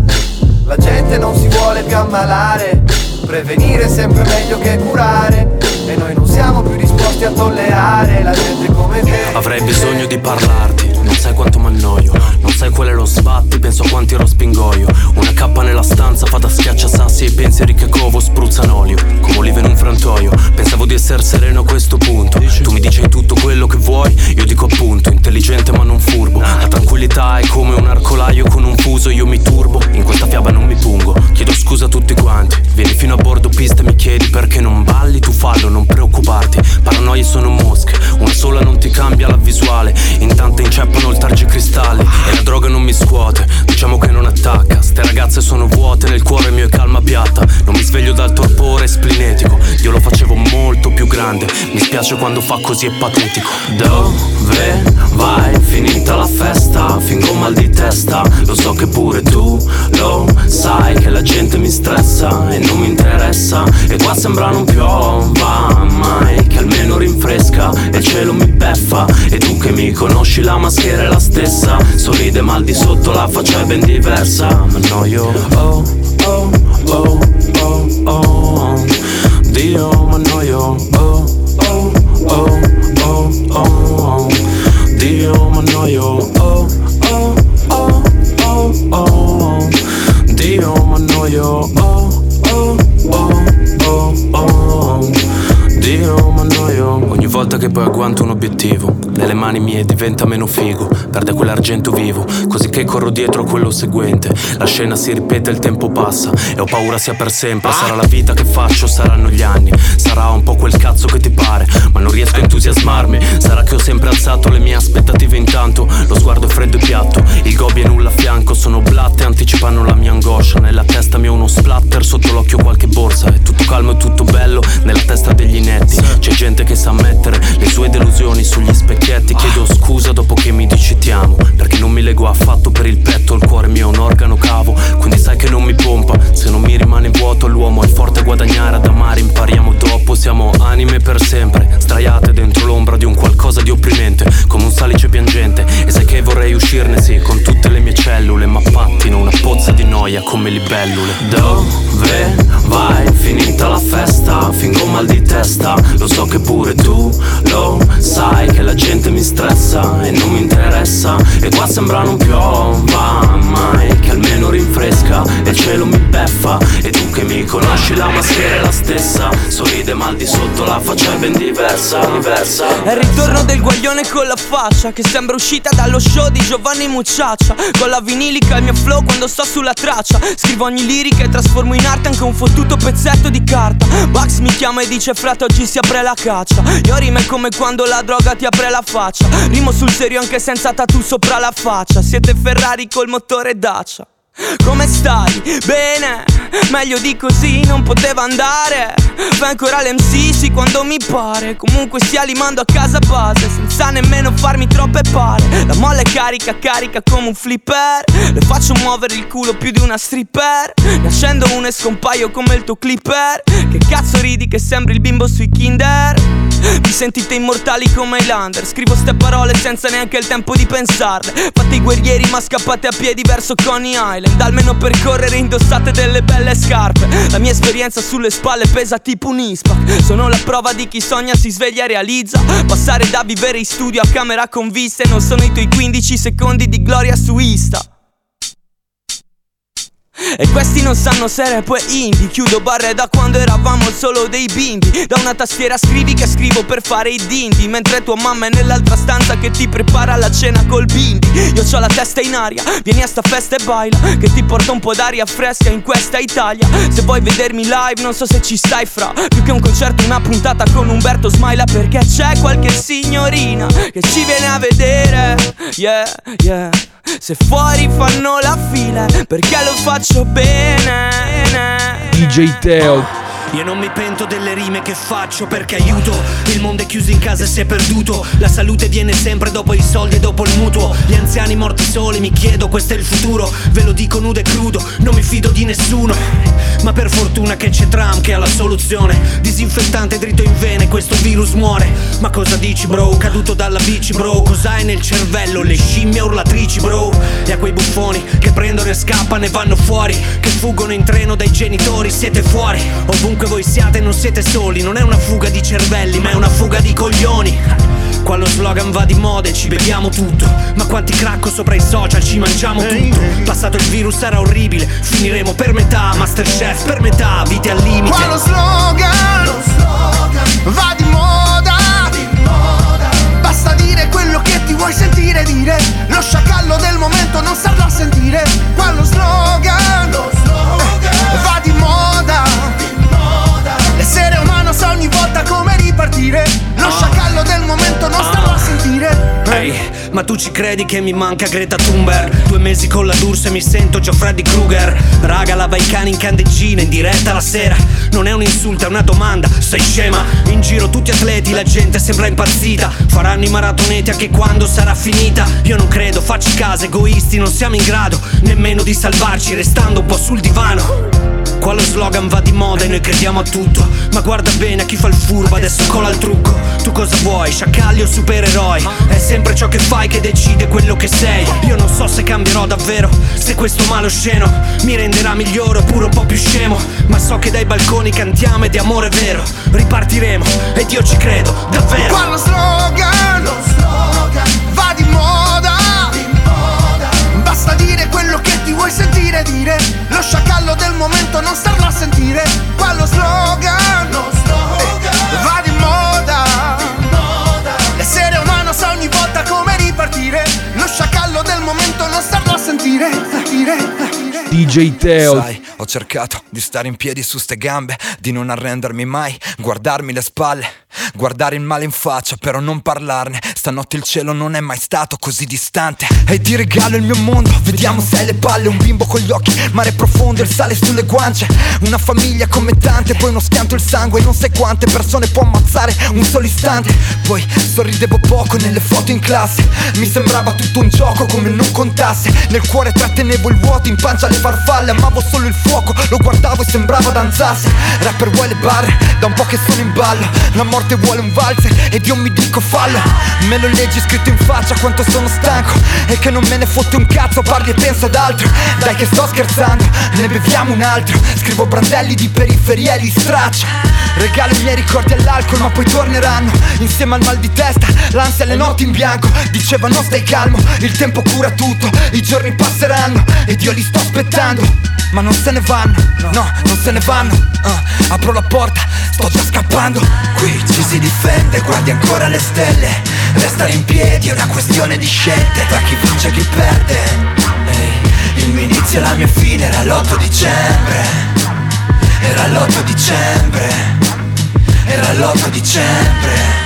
La gente non si vuole più ammalare, prevenire è sempre meglio che curare. E noi non siamo più disposti a tollerare la gente come te. Avrei bisogno di parlarti, non sai quanto mi annoio. Non sai qual è lo sbatti, penso a quanti ero spingoio. Una cappa nella stanza fa da schiacciasassi e i pensieri che covo spruzzano olio. Come olive in un frantoio. Pensavo di essere sereno a questo punto. Tu mi dici tutto quello che vuoi, io dico appunto, intelligente ma non furbo. La tranquillità è come un arcolaio con un fuso, io mi turbo. In questa fiaba non mi pungo. Chiedo scusa a tutti quanti. Vieni fino a bordo pista e mi chiedi perché non balli, tu fallo, non preoccuparti. Paranoie sono mosche, una sola non ti cambia la visuale. In tante inceppano il targicristalli e la droga non mi scuote. Diciamo che non attacca. Ste ragazze sono vuote, nel cuore mio è calma piatta. Non mi sveglio dal torpore splinetico. Io lo facevo molto più grande. Mi spiace quando fa così è patetico. Dove vai? Finita la festa, fingo mal di testa. Lo so che pure tu lo sai che la gente mi stressa e non mi interessa. E qua sembra non piova mai, che almeno rinfresca e il cielo mi beffa. E tu che mi conosci la maschera è la stessa. Sorride mal di sotto, la faccia è ben diversa. Ma no, io oh, oh, oh, oh, oh. Dio, ma no, io oh, oh, oh, oh, oh. Dio, ma no, io oh, oh, oh, oh, oh. Dio, ma no, io oh, oh, oh, oh, oh. Dio, ma no, io Ogni volta che poi agguanto un obiettivo Nelle mani mie diventa meno figo Perde quell'argento vivo Così che corro dietro a quello seguente. La scena si ripete, il tempo passa E ho paura sia per sempre. Sarà la vita che faccio, saranno gli anni. Sarà un po' quel cazzo che ti pare Ma non riesco a entusiasmarmi. Sarà che ho sempre alzato le mie aspettative intanto Lo sguardo è freddo e piatto Il gobi è nulla a fianco. Sono blatte, anticipano la mia angoscia. Nella testa mia uno splatter Sotto l'occhio qualche borsa. È tutto calmo e tutto bello Nella testa degli inetti C'è gente che sa mettere le sue delusioni sugli specchietti. Chiedo scusa dopo che mi dici ti amo Perché non mi leggo affatto per il petto Il cuore mio è un organo cavo. Quindi sai che non mi pompa Se non mi rimane vuoto l'uomo è forte a guadagnare Ad amare impariamo dopo. Siamo anime per sempre Straiate dentro l'ombra di un qualcosa di opprimente Come un salice piangente. E sai che vorrei uscirne sì Con tutte le mie cellule Ma pattino una pozza di noia come libellule Dove vai? Finita la festa Fingo mal di testa. Lo so che pure tu lo sai Che la gente mi stressa E non mi interessa. E qua sembra non piova mai Che almeno rinfresca E il cielo mi beffa. E tu che mi conosci la maschera è la stessa. Sorride mal di sotto la faccia è ben diversa Diversa. È il ritorno del guaglione con la faccia Che sembra uscita dallo show di Giovanni Mucciaccia. Con la vinilica il mio flow quando sto sulla traccia. Scrivo ogni lirica e trasformo in arte anche un fottuto pezzetto di carta. Bugs mi chiama e dice frate oggi si apre la caccia. Io rime come quando la droga ti apre la faccia. Rimo sul serio anche senza tattoo sopra la faccia. Siete Ferrari col motore Dacia come stai? Bene, meglio di così non poteva andare. Fai ancora l'MC, sì, quando mi pare. Comunque sia li mando a casa base Senza nemmeno farmi troppe pare. La molla è carica, carica come un flipper. Le faccio muovere il culo più di una stripper. Ne accendo uno e scompaio come il tuo clipper Che cazzo ridi che sembri il bimbo sui kinder? Vi sentite immortali come Highlander Scrivo ste parole senza neanche il tempo di pensarle. Fate i guerrieri ma scappate a piedi verso Coney Island. Almeno per correre indossate delle belle scarpe. La mia esperienza sulle spalle pesa tipo un ispac. Sono la prova di chi sogna si sveglia e realizza. Passare da vivere in studio a camera con viste Non sono i tuoi 15 secondi di gloria su Insta e questi non sanno se rap è indie. Chiudo barre da quando eravamo solo dei bimbi. Da una tastiera scrivi che scrivo per fare i dindi. Mentre tua mamma è nell'altra stanza che ti prepara la cena col bimbi. Io ho la testa in aria, vieni a sta festa e baila. Che ti porta un po' d'aria fresca in questa Italia. Se vuoi vedermi live non so se ci stai fra. Più che un concerto una puntata con Umberto Smaila. Perché c'è qualche signorina che ci viene a vedere. Yeah, yeah se fuori fanno la fila perché lo faccio bene? DJ Teo io non mi pento delle rime che faccio perché aiuto. Il mondo è chiuso in casa e si è perduto. La salute viene sempre dopo i soldi e dopo il mutuo. Gli anziani morti soli, mi chiedo, questo è il futuro? Ve lo dico nudo e crudo, non mi fido di nessuno. Ma per fortuna che c'è Trump che ha la soluzione. Disinfettante dritto in vene, questo virus muore. Ma cosa dici bro? Caduto dalla bici bro. Cos'hai nel cervello? Le scimmie urlatrici bro. E a quei buffoni che prendono e scappano e vanno fuori. Che fuggono in treno dai genitori, siete fuori. Ovunque Ovunque voi siate non siete soli Non è una fuga di cervelli ma è una fuga di coglioni. Qua lo slogan va di moda e ci beviamo tutto. Ma quanti cracco sopra i social ci mangiamo tutto. Passato il virus era orribile Finiremo per metà. Masterchef per metà Vite al limite. Qua lo slogan, lo slogan va di moda, di moda. Basta dire quello che ti vuoi sentire dire. Lo sciacallo del momento non sarà a sentire. Qua lo slogan, lo slogan va di moda come ripartire Lo sciacallo del momento non starò a sentire. Ehi, hey, ma tu ci credi che mi manca Greta Thunberg? Due mesi con la D'Urso e mi sento già Freddy Krueger. Raga, lava i cani in candeggina in diretta la sera. Non è un insulto, è una domanda, sei scema? In giro tutti atleti, la gente sembra impazzita. Faranno i maratoneti anche quando sarà finita. Io non credo, facci caso, egoisti non siamo in grado Nemmeno di salvarci restando un po' sul divano Qua lo slogan va di moda e noi crediamo a tutto. Ma guarda bene a chi fa il furbo, adesso cola il trucco. Tu cosa vuoi, sciacalli o supereroi? È sempre ciò che fai che decide quello che sei. Io non so se cambierò davvero Se questo male osceno mi renderà migliore oppure un po' più scemo. Ma so che dai balconi cantiamo e di amore vero. Ripartiremo ed io ci credo, davvero. Qua lo slogan, lo slogan va di moda, di moda. Basta dire quello che ti vuoi sentire dire Lo sciacallo del momento non starlo a sentire. Qua lo slogan, lo slogan. Eh, va di moda, di moda L'essere umano sa ogni volta come ripartire. Lo sciacallo del momento non starlo a sentire, sentire, sentire. DJ Teo. Sai, ho cercato di stare in piedi su ste gambe Di non arrendermi mai, guardarmi le spalle Guardare il male in faccia, però non parlarne. Stanotte il cielo non è mai stato così distante. E ti regalo il mio mondo, vediamo se hai le palle Un bimbo con gli occhi, mare profondo, il sale sulle guance. Una famiglia come tante, poi uno schianto il sangue. Non sai quante persone può ammazzare un solo istante. Poi sorridevo poco nelle foto in classe. Mi sembrava tutto un gioco come non contasse. Nel cuore trattenevo il vuoto, in pancia le farfalle. Amavo solo il fuoco, lo guardavo e sembrava danzasse. Rapper vuoi le barre, da un po' che sono in ballo. La morte vuole un valzer ed io mi dico fallo Me lo leggi scritto in faccia quanto sono stanco. E che non me ne fotte un cazzo, parli e penso ad altro. Dai che sto scherzando, ne beviamo un altro. Scrivo brandelli di periferia e li straccio. Regalo i miei ricordi all'alcol ma poi torneranno. Insieme al mal di testa, l'ansia e le notti in bianco. Dicevano stai calmo, il tempo cura tutto. I giorni passeranno ed io li sto aspettando. Ma non se ne vanno, no, non se ne vanno. Uh, Apro la porta, sto già scappando. Qui ci si difende, guardi ancora le stelle. Restare in piedi è una questione di scelte Tra chi vince e chi perde. Il mio inizio e la mia fine era l'8 dicembre. Era l'8 dicembre. Era l'8 dicembre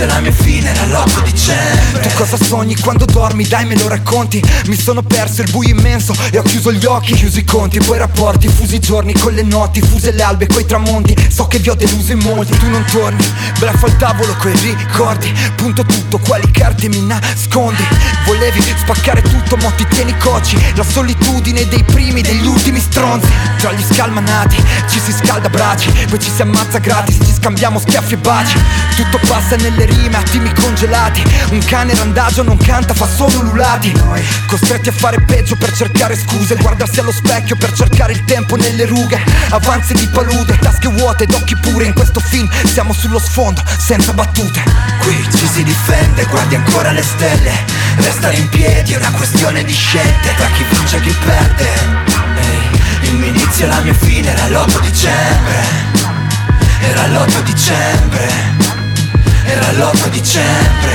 inizio la mia fine era l'8 dicembre. Tu cosa sogni quando dormi? Dai me lo racconti. Mi sono perso il buio immenso e ho chiuso gli occhi. Chiusi i conti, poi rapporti, fusi i giorni con le notti Fuse le albe coi tramonti, so che vi ho deluso in molti Tu non torni, bleffa al tavolo coi ricordi. Punto tutto, quali carte mi nascondi? Volevi spaccare tutto, mo ti tieni cocci La solitudine dei primi, degli ultimi stronzi. Tra gli scalmanati, ci si scalda bracci Poi ci si ammazza gratis, ci scambiamo schiaffi e baci. Tutto passa nelle rime, attimi congelati. Un cane randagio non canta, fa solo ululati. Noi. Costretti a fare peggio per cercare scuse. Guardarsi allo specchio per cercare il tempo nelle rughe. Avanzi di palude, tasche vuote ed occhi pure In questo film siamo sullo sfondo, senza battute. Qui ci si difende, guardi ancora le stelle. Restare in piedi è una questione di scelte. Tra chi vince e chi perde. Il mio inizio e la mia fine era l'8 dicembre. Era l'8 dicembre era l'8 dicembre.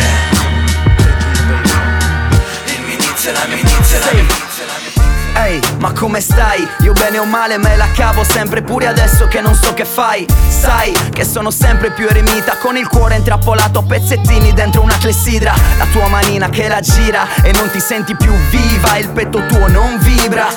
Il mio inizio, la mia inizio, la mia Ehi, hey, ma come stai? Io bene o male me la cavo sempre pure adesso che non so che fai. Sai che sono sempre più eremita Con il cuore intrappolato a pezzettini dentro una clessidra. La tua manina che la gira e non ti senti più viva Il petto tuo non vibra.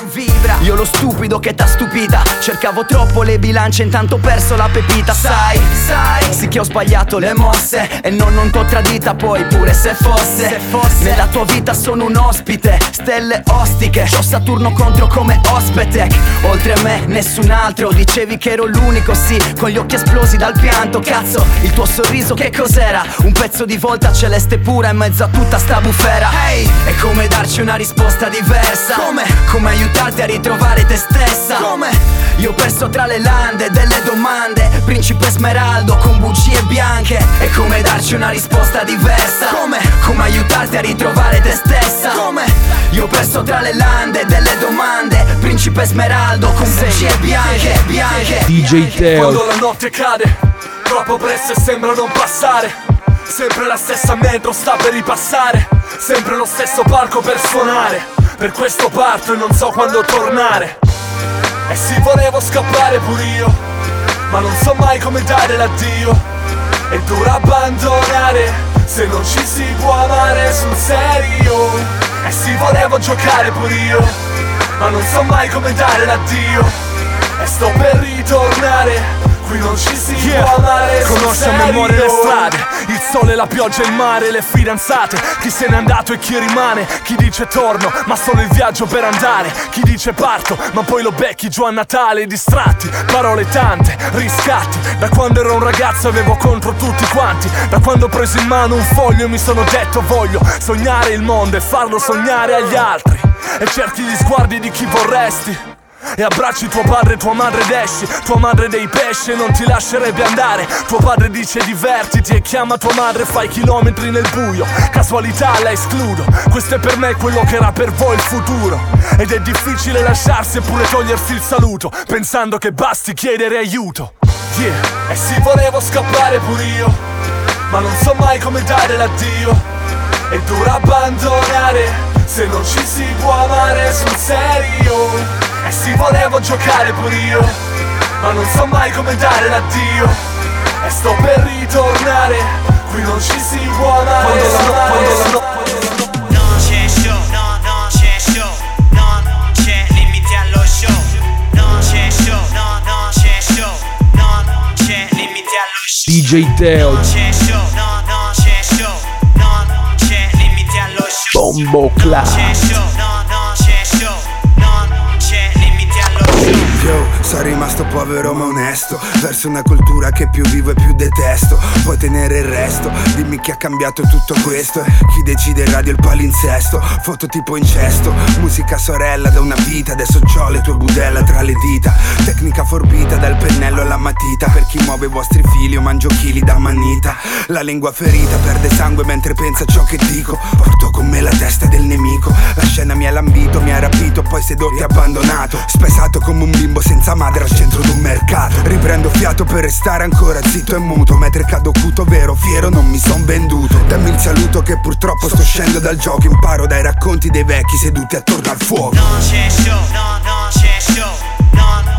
Io lo stupido che t'ha stupita Cercavo troppo le bilance intanto ho perso la pepita. Sai, sai Sì che ho sbagliato le mosse E non, non t'ho tradita poi pure se fosse, se fosse Nella tua vita sono un ospite Stelle ostiche C'ho Saturno contro come Ospetec Oltre a me nessun altro Dicevi che ero l'unico, sì Con gli occhi esplosi dal pianto Cazzo, il tuo sorriso che cos'era? Un pezzo di volta celeste pura in mezzo a tutta sta bufera Ehi, hey, è come darci una risposta diversa Come? Come aiutarti a ritrovare te stessa Come? Io ho perso tra le lande delle domande Principe Smeraldo con bugie bianche È come darci una risposta diversa Come? Come aiutarti a ritrovare te stessa Come? Io ho perso tra le lande delle domande Principe Smeraldo con bugie bianche, bianche. DJ Teo Quando la notte cade Troppo presto e sembra non passare. Sempre la stessa metro sta per ripassare. Sempre lo stesso palco per suonare. Per questo parto e non so quando tornare. E sì volevo scappare pure io Ma non so mai come dare l'addio. È dura abbandonare Se non ci si può amare sul serio E sì volevo giocare pure io ma non so mai come dare l'addio. E sto per ritornare Qui non ci si yeah. può amare Conosce a memoria le strade Il sole, la pioggia, il mare, le fidanzate. Chi se n'è andato e chi rimane Chi dice torno, ma solo il viaggio per andare. Chi dice parto, ma poi lo becchi giù a Natale Distratti, parole tante, riscatti. Da quando ero un ragazzo avevo contro tutti quanti. Da quando ho preso in mano un foglio e mi sono detto voglio Sognare il mondo e farlo sognare agli altri. E cerchi gli sguardi di chi vorresti e abbracci tuo padre e tua madre ed esci. Tua madre dei pesci non ti lascerebbe andare. Tuo padre dice divertiti e chiama tua madre Fai chilometri nel buio. Casualità la escludo. Questo è per me quello che era per voi il futuro. Ed è difficile lasciarsi eppure togliersi il saluto. Pensando che basti chiedere aiuto. Yeah, e sì volevo scappare pure io. Ma non so mai come dare l'addio. È dura abbandonare Se non ci si può amare sul serio e sì volevo giocare pure io Ma non so mai come dare l'addio. E sto per ritornare Qui non ci si può amare Quando la no, quando la no, Non c'è show, no, non c'è show. Non c'è limiti allo show. Non c'è show, no, non c'è show. Non c'è limiti allo show. DJ Teo. Non c'è Yo, sono rimasto povero ma onesto Verso una cultura che più vivo e più detesto. Puoi tenere il resto, dimmi chi ha cambiato tutto questo. Chi decide il radio il palinsesto? Foto tipo incesto, musica sorella da una vita. Adesso c'ho le tue budella tra le dita. Tecnica forbita dal pennello alla matita. Per chi muove i vostri fili o mangio chili da manita. La lingua ferita perde sangue mentre pensa ciò che dico. Porto con me la testa del nemico. La scena mi hai lambito, mi hai rapito, poi sedotto e abbandonato. Spesato come un bimbo senza madre al centro d'un mercato Riprendo fiato per restare ancora zitto e muto Mentre cado cuto, vero, fiero, non mi son venduto Dammi il saluto che purtroppo sto scendo dal gioco Imparo dai racconti dei vecchi seduti attorno al fuoco Non c'è show, no, no c'è show, non c'è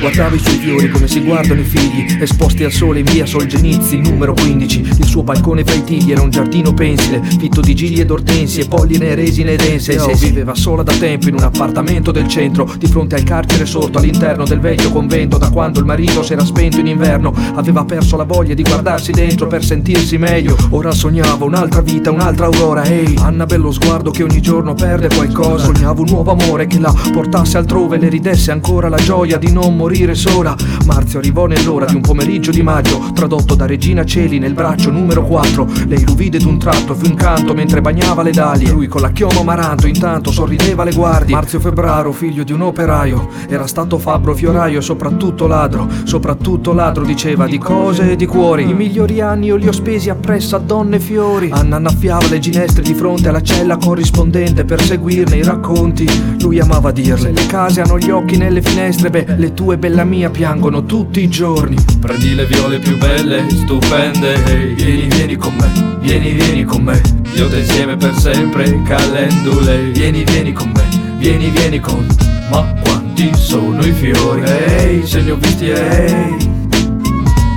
show. Guardava i suoi fiori come si guardano i figli Esposti al sole in via Solgenizi, numero 15 Il suo balcone fra i tigli era un giardino pensile Fitto di gigli ed ortensie, polline resine dense E viveva sola da tempo in un appartamento del centro Di fronte al carcere sorto all'interno del vecchio convento Da quando il marito si era spento in inverno Aveva perso la voglia di guardarsi dentro per sentirsi meglio. Ora sognava un'altra vita, un'altra aurora Ehi, Anna bello sguardo che ogni giorno perde qualcosa. Sognava un nuovo amore che la portasse altrove Le ridesse ancora la gioia di non morire sola. Marzio arrivò nell'ora di un pomeriggio di maggio Tradotto da Regina Celi nel braccio numero 4 Lei lo vide d'un tratto, fu un canto mentre bagnava le dalie Lui con la chioma amaranto intanto sorrideva alle guardie. Marzio Febraro, figlio di un operaio Era stato fabbro fioraio e soprattutto ladro Soprattutto ladro diceva di cose e di cuori. I migliori anni io li ho spesi appresso a donne e fiori. Anna annaffiava le ginestre di fronte alla cella corrispondente Per seguirne i racconti. Lui amava dirle Le case hanno gli occhi nelle finestre Beh, le tue bella mia piangono tutti i giorni. Prendi le viole più belle, stupende Ehi, Vieni, vieni con me, vieni, vieni con me. Io te insieme per sempre, calendule Vieni, vieni con me, vieni, vieni con Ma quanti sono i fiori Ehi, se ne ho visti, ehi.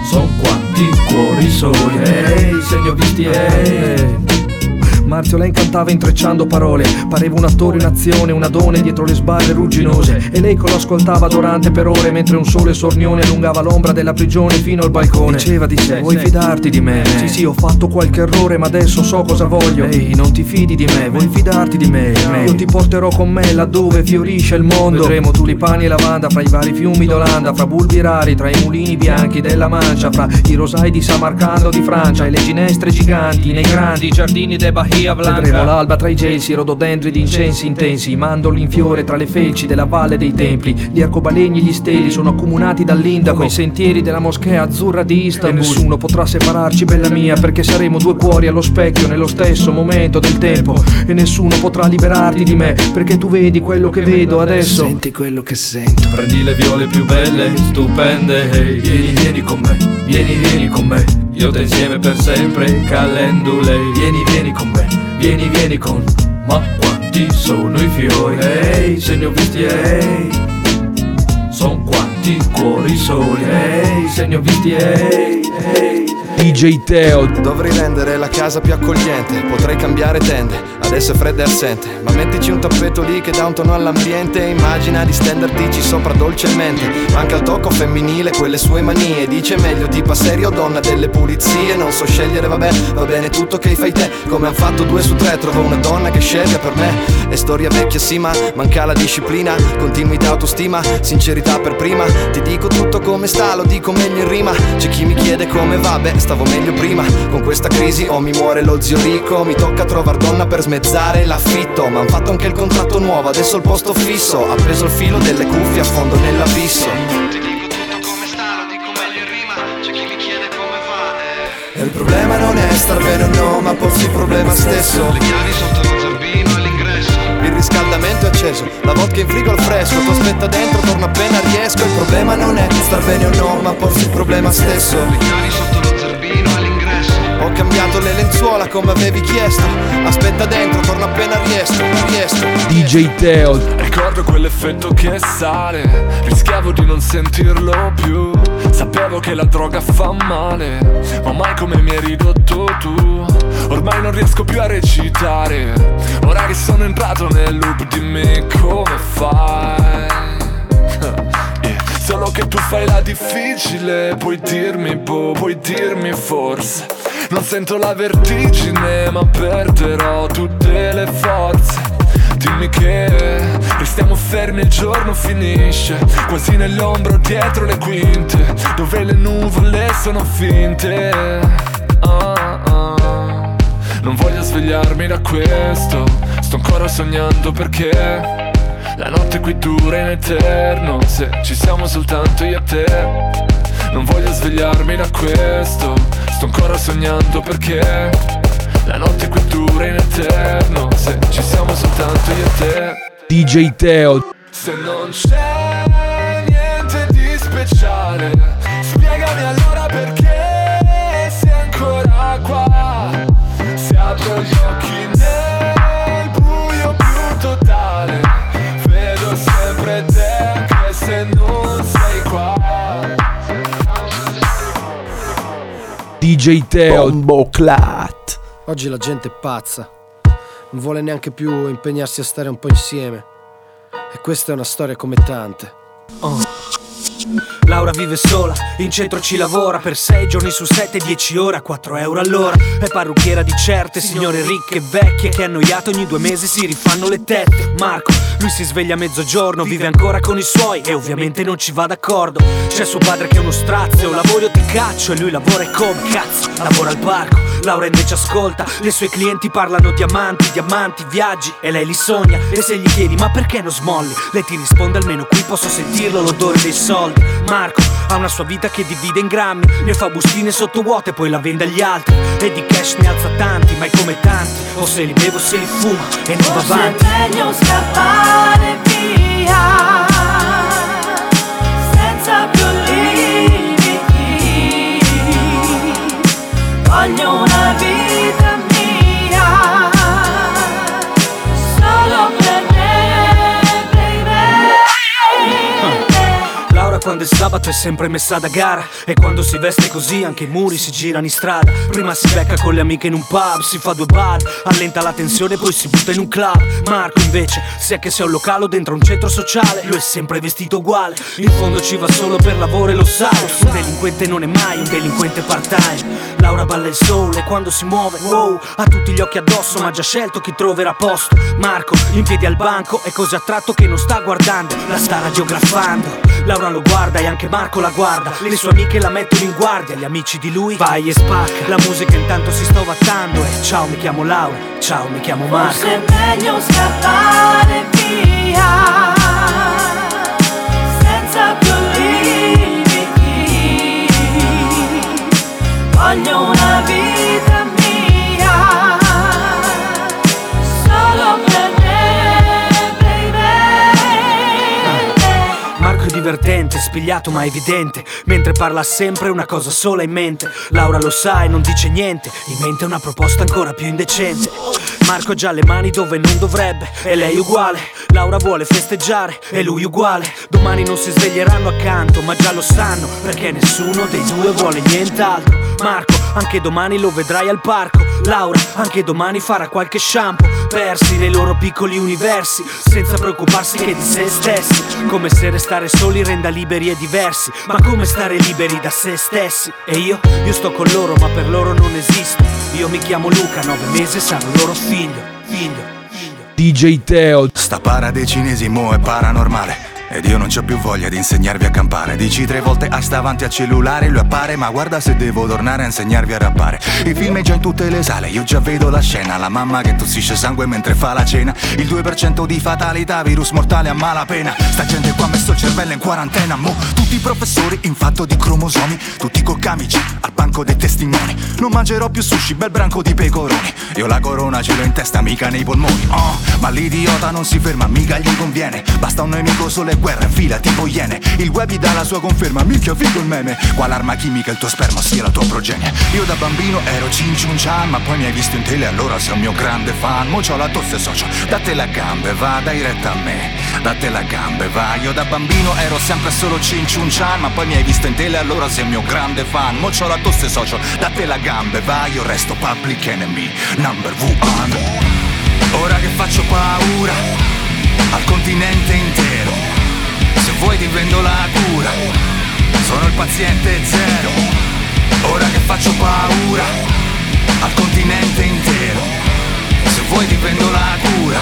Son quanti cuori soli Ehi, se ne ho visti, ehi Marzio la incantava intrecciando parole. Pareva un attore in azione, una donna dietro le sbarre rugginose. E lei lo ascoltava durante per ore Mentre un sole sornione allungava l'ombra della prigione fino al balcone. Diceva di sé, vuoi fidarti di me? Sì sì, ho fatto qualche errore ma adesso so cosa voglio. Ehi, non ti fidi di me, vuoi fidarti di me? Io ti porterò con me laddove fiorisce il mondo. Vedremo tulipani e lavanda fra i vari fiumi d'Olanda Fra bulbi rari, tra i mulini bianchi della Mancia Fra i rosai di Samarcando di Francia E le ginestre giganti nei grandi giardini de Bahia Blanca. Vedremo l'alba tra i gelsi, rododendri di incensi intensi mandorli in fiore tra le felci della valle dei templi. Gli arcobalegni e gli steli sono accomunati dall'indaco I sentieri della moschea azzurra di Istanbul. E nessuno potrà separarci, bella mia Perché saremo due cuori allo specchio nello stesso momento del tempo. E nessuno potrà liberarti di me Perché tu vedi quello che vedo adesso. Senti quello che sento. Prendi le viole più belle, stupende. Ehi, Vieni, vieni con me, vieni, vieni con me Io te insieme per sempre, calendule Vieni, vieni con me, vieni, vieni con Ma quanti sono i fiori? Ehi, se ne ho visti, ehi. Son quanti cuori soli? Ehi, se ne ho visti, ehi, ehi DJ Teo. Dovrei rendere la casa più accogliente Potrei cambiare tende, adesso è fredda e assente. Ma mettici un tappeto lì che dà un tono all'ambiente Immagina di stendertici sopra dolcemente. Manca il tocco femminile, quelle sue manie Dice meglio tipa serio donna delle pulizie. Non so scegliere, vabbè, va bene tutto che fai te. Come han fatto due su tre, trovo una donna che sceglie per me. È storia vecchia sì ma manca la disciplina Continuità, autostima, sincerità per prima. Ti dico tutto come sta, lo dico meglio in rima. C'è chi mi chiede come va, beh stavo meglio prima. Con questa crisi o mi muore lo zio ricco. Mi tocca trovare donna per smezzare l'affitto. Ma han fatto anche il contratto nuovo, adesso il posto fisso. Ha preso il filo delle cuffie a fondo nell'abisso. E il problema non è star bene o no, ma porsi il problema stesso. Le chiavi sotto lo zerbino all'ingresso Il riscaldamento è acceso, la vodka in frigo al fresco. Tu aspetta dentro, torno appena riesco. Il problema non è star bene o no, ma porsi il problema stesso. Le chiavi sotto Ho cambiato le lenzuola come avevi chiesto. Aspetta dentro, torno appena riesco, riesco. DJ Teo. Ricordo quell'effetto che sale. Rischiavo di non sentirlo più. Sapevo che la droga fa male Ma mai come mi hai ridotto tu. Ormai non riesco più a recitare. Ora che sono entrato nel loop dimmi come fai. Solo che tu fai la difficile. Puoi dirmi boh, puoi dirmi forse. Non sento la vertigine Ma perderò tutte le forze. Dimmi che restiamo fermi e il giorno finisce. Quasi nell'ombro dietro le quinte Dove le nuvole sono finte. Ah, ah. Non voglio svegliarmi da questo. Sto ancora sognando perché La notte qui dura in eterno Se ci siamo soltanto io e te. Non voglio svegliarmi da questo Sto ancora sognando perché. La notte qui dura in eterno Se ci siamo soltanto io e te. DJ Teo. Se non c'è DJ Teo Bomboclat. Oggi la gente è pazza. Non vuole neanche più impegnarsi a stare un po' insieme. E questa è una storia come tante. Oh. Laura vive sola, in centro ci lavora per 6 giorni su 7, 10 ore a 4 euro all'ora. È parrucchiera di certe signore ricche e vecchie che annoiate ogni due mesi si rifanno le tette. Marco, lui si sveglia a mezzogiorno, vive ancora con i suoi e ovviamente non ci va d'accordo. C'è suo padre che è uno strazio, lavoro io ti caccio e lui lavora e come cazzo, lavora al parco. Laura invece ascolta, le sue clienti parlano di amanti, diamanti, viaggi e lei li sogna. E se gli chiedi ma perché non smolli? Lei ti risponde almeno qui posso sentirlo l'odore dei soldi. Marco ha una sua vita che divide in grammi, ne fa bustine sottovuote e poi la vende agli altri. E di cash ne alza tanti, ma è come tanti, o se li beve o se li fuma e non va Forse avanti. è meglio scappare via Voglio quando è sabato è sempre messa da gara. E quando si veste così anche i muri si girano in strada. Prima si becca con le amiche in un pub, si fa due bar Allenta la tensione poi si butta in un club. Marco invece, sia che sia un locale o dentro un centro sociale Lui è sempre vestito uguale. In fondo ci va solo per lavoro e lo sa. Un delinquente non è mai un delinquente part time Laura balla il soul e quando si muove, wow. Ha tutti gli occhi addosso ma ha già scelto chi troverà posto. Marco, in piedi al banco, è così attratto che non sta guardando. La sta radiografando. Laura lo guarda e anche Marco la guarda. Le sue amiche la mettono in guardia Gli amici di lui. Vai e spacca. La musica intanto si sta ovattando. E ciao mi chiamo Laura, ciao mi chiamo Marco. Forse è meglio scappare via senza più limiti. Voglio una vita divertente, spigliato ma evidente. Mentre parla sempre una cosa sola in mente. Laura lo sa e non dice niente. In mente una proposta ancora più indecente Marco ha già le mani dove non dovrebbe E lei uguale. Laura vuole festeggiare e lui uguale. Domani non si sveglieranno accanto ma già lo sanno Perché nessuno dei due vuole nient'altro. Marco, anche domani lo vedrai al parco. Laura, anche domani farà qualche shampoo. Persi nei loro piccoli universi Senza preoccuparsi che di se stessi. Come se restare soli renda liberi e diversi Ma come stare liberi da se stessi. E io, io sto con loro ma per loro non esisto. Io mi chiamo Luca, nove mesi sarò loro figlio Figlio DJ Teo. Sta para dei cinesi mo è paranormale ed io non c'ho più voglia di insegnarvi a campare. Dici tre volte a sta avanti al cellulare Lui appare. Ma guarda se devo tornare a insegnarvi a rappare. Il film è già in tutte le sale Io già vedo la scena. La mamma che tossisce sangue mentre fa la cena. Il 2% di fatalità Virus mortale a malapena. Sta gente qua ha messo il cervello in quarantena. Mo tutti i professori in fatto di cromosomi. Tutti col camici al banco dei testimoni. Non mangerò più sushi Bel branco di pecoroni. Io la corona ce l'ho in testa mica nei polmoni. Oh ma l'idiota non si ferma Mica gli conviene. Basta un nemico solo e guerra in fila tipo iene. Il web gli dà la sua conferma Minchia figo il meme. Qual arma chimica il tuo sperma sia la tua progenie. Io da bambino ero Cin Ciun Chan Ma poi mi hai visto in tele allora sei un mio grande fan. Mo c'ho la tosse socio Date la gambe va dai retta a me. Date la gambe va. Io da bambino ero sempre solo Cin Ciun Chan Ma poi mi hai visto in tele allora sei un mio grande fan. Mo c'ho la tosse socio Date la gambe va. Io resto public enemy Number one. Ora che faccio paura al continente intero. Vuoi ti vendo la cura, sono il paziente zero. Ora che faccio paura al continente intero. Se vuoi ti vendo la cura,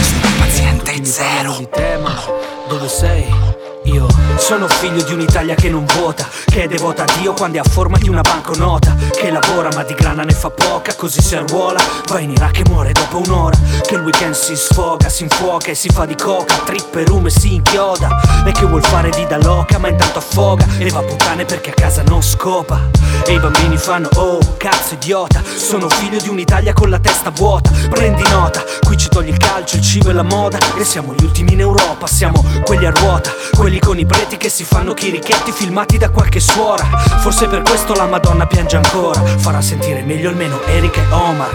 sono il paziente zero. di te ma dove sei? Io sono figlio di un'Italia che non vota, che è devota a Dio quando è a forma di una banconota, che lavora ma di grana ne fa poca, così si arruola, va in Iraq e muore dopo un'ora, che il weekend si sfoga, si infuoca e si fa di coca, trippa e rum e si inchioda, e che vuol fare di da loca ma intanto affoga, e va a puttane perché a casa non scopa, e i bambini fanno oh cazzo idiota, sono figlio di un'Italia con la testa vuota, prendi nota, qui ci togli il calcio, il cibo e la moda, e siamo gli ultimi in Europa, siamo quelli a ruota, quelli con i preti che si fanno chirichetti filmati da qualche suora. Forse per questo la Madonna piange ancora. Farà sentire meglio almeno Erika e Omar.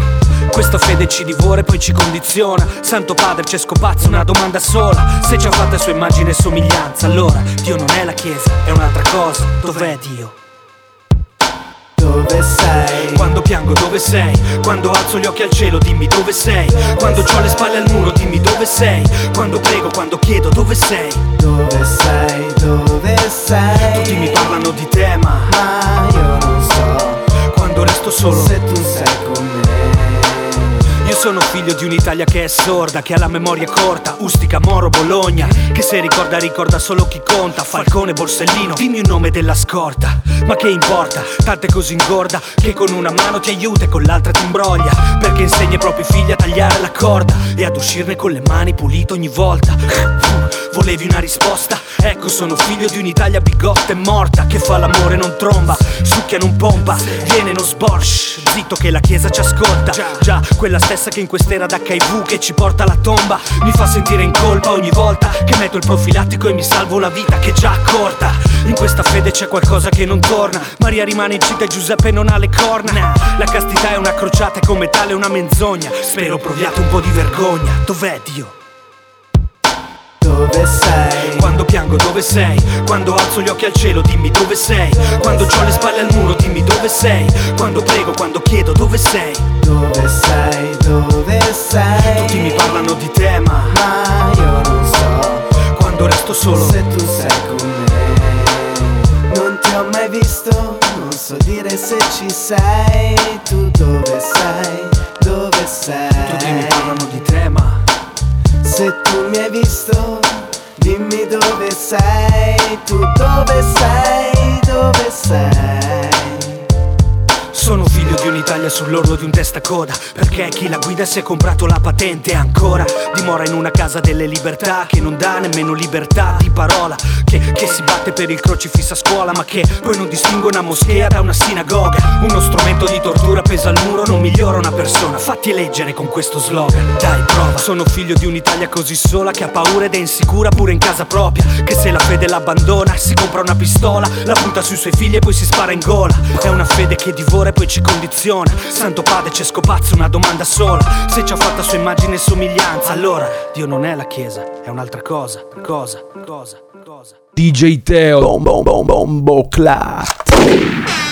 Questa fede ci divora e poi ci condiziona. Santo Padre, c'è scopazzo, una domanda sola. Se ci ha fatta sua immagine e somiglianza, allora Dio non è la Chiesa, è un'altra cosa. Dov'è Dio? Dove sei? Quando piango dove sei? Quando alzo gli occhi al cielo dimmi dove sei? Quando ho le spalle al muro dimmi dove sei? Quando prego, quando chiedo dove sei? Dove sei? Dove sei? Tutti mi parlano di te ma Ma io non so Quando resto solo Se tu sei con me io sono figlio di un'Italia che è sorda, che ha la memoria corta, Ustica, Moro, Bologna, che se ricorda ricorda solo chi conta, Falcone, Borsellino, dimmi un nome della scorta, ma che importa, tante cose ingorda, che con una mano ti aiuta e con l'altra ti imbroglia, perché insegna ai propri figli a tagliare la corda e ad uscirne con le mani pulite ogni volta. Volevi una risposta? Ecco sono figlio di un'Italia bigotta e morta Che fa l'amore non tromba, succhia non pompa Viene non sborsh, zitto che la chiesa ci ascolta. Già, quella stessa che in quest'era d'HIV che ci porta alla tomba Mi fa sentire in colpa ogni volta Che metto il profilattico e mi salvo la vita che è già accorta. In questa fede c'è qualcosa che non torna Maria rimane incita e Giuseppe non ha le corna La castità è una crociata e come tale una menzogna Spero proviate un po' di vergogna Dov'è Dio? Dove sei? Quando piango dove sei? Quando alzo gli occhi al cielo dimmi dove sei? Quando ho le spalle al muro dimmi dove sei? Quando prego, quando chiedo dove sei? Dove sei? Dove sei? Tutti mi parlano di te ma Ma io non so Quando resto solo Se tu sei con me Non so dire se ci sei Tu dove sei? Dove sei? Tutti mi parlano di te ma Se tu mi hai visto Dimmi dove sei Tu dove sei? Dove sei? Sono figlio di un'Italia sull'orlo di un testacoda Perché chi la guida si è comprato la patente ancora? Dimora in una casa delle libertà Che non dà nemmeno libertà di parola. Che, che si batte per il crocifisso a scuola Ma che poi non distingue una moschea da una sinagoga. Uno strumento di tortura pesa al muro Non migliora una persona. Fatti eleggere con questo slogan. Dai prova. Sono figlio di un'Italia così sola Che ha paura ed è insicura pure in casa propria. Che se la fede l'abbandona Si compra una pistola La punta sui suoi figli e poi si spara in gola. È una fede che divora e poi ci condiziona. Santo padre c'è scopazzo una domanda sola. Se ci ha fatta sua immagine e somiglianza. Allora Dio non è la chiesa È un'altra cosa. Cosa Cosa Cosa. DJ Teo. Bom, bom, bom, bom, clat.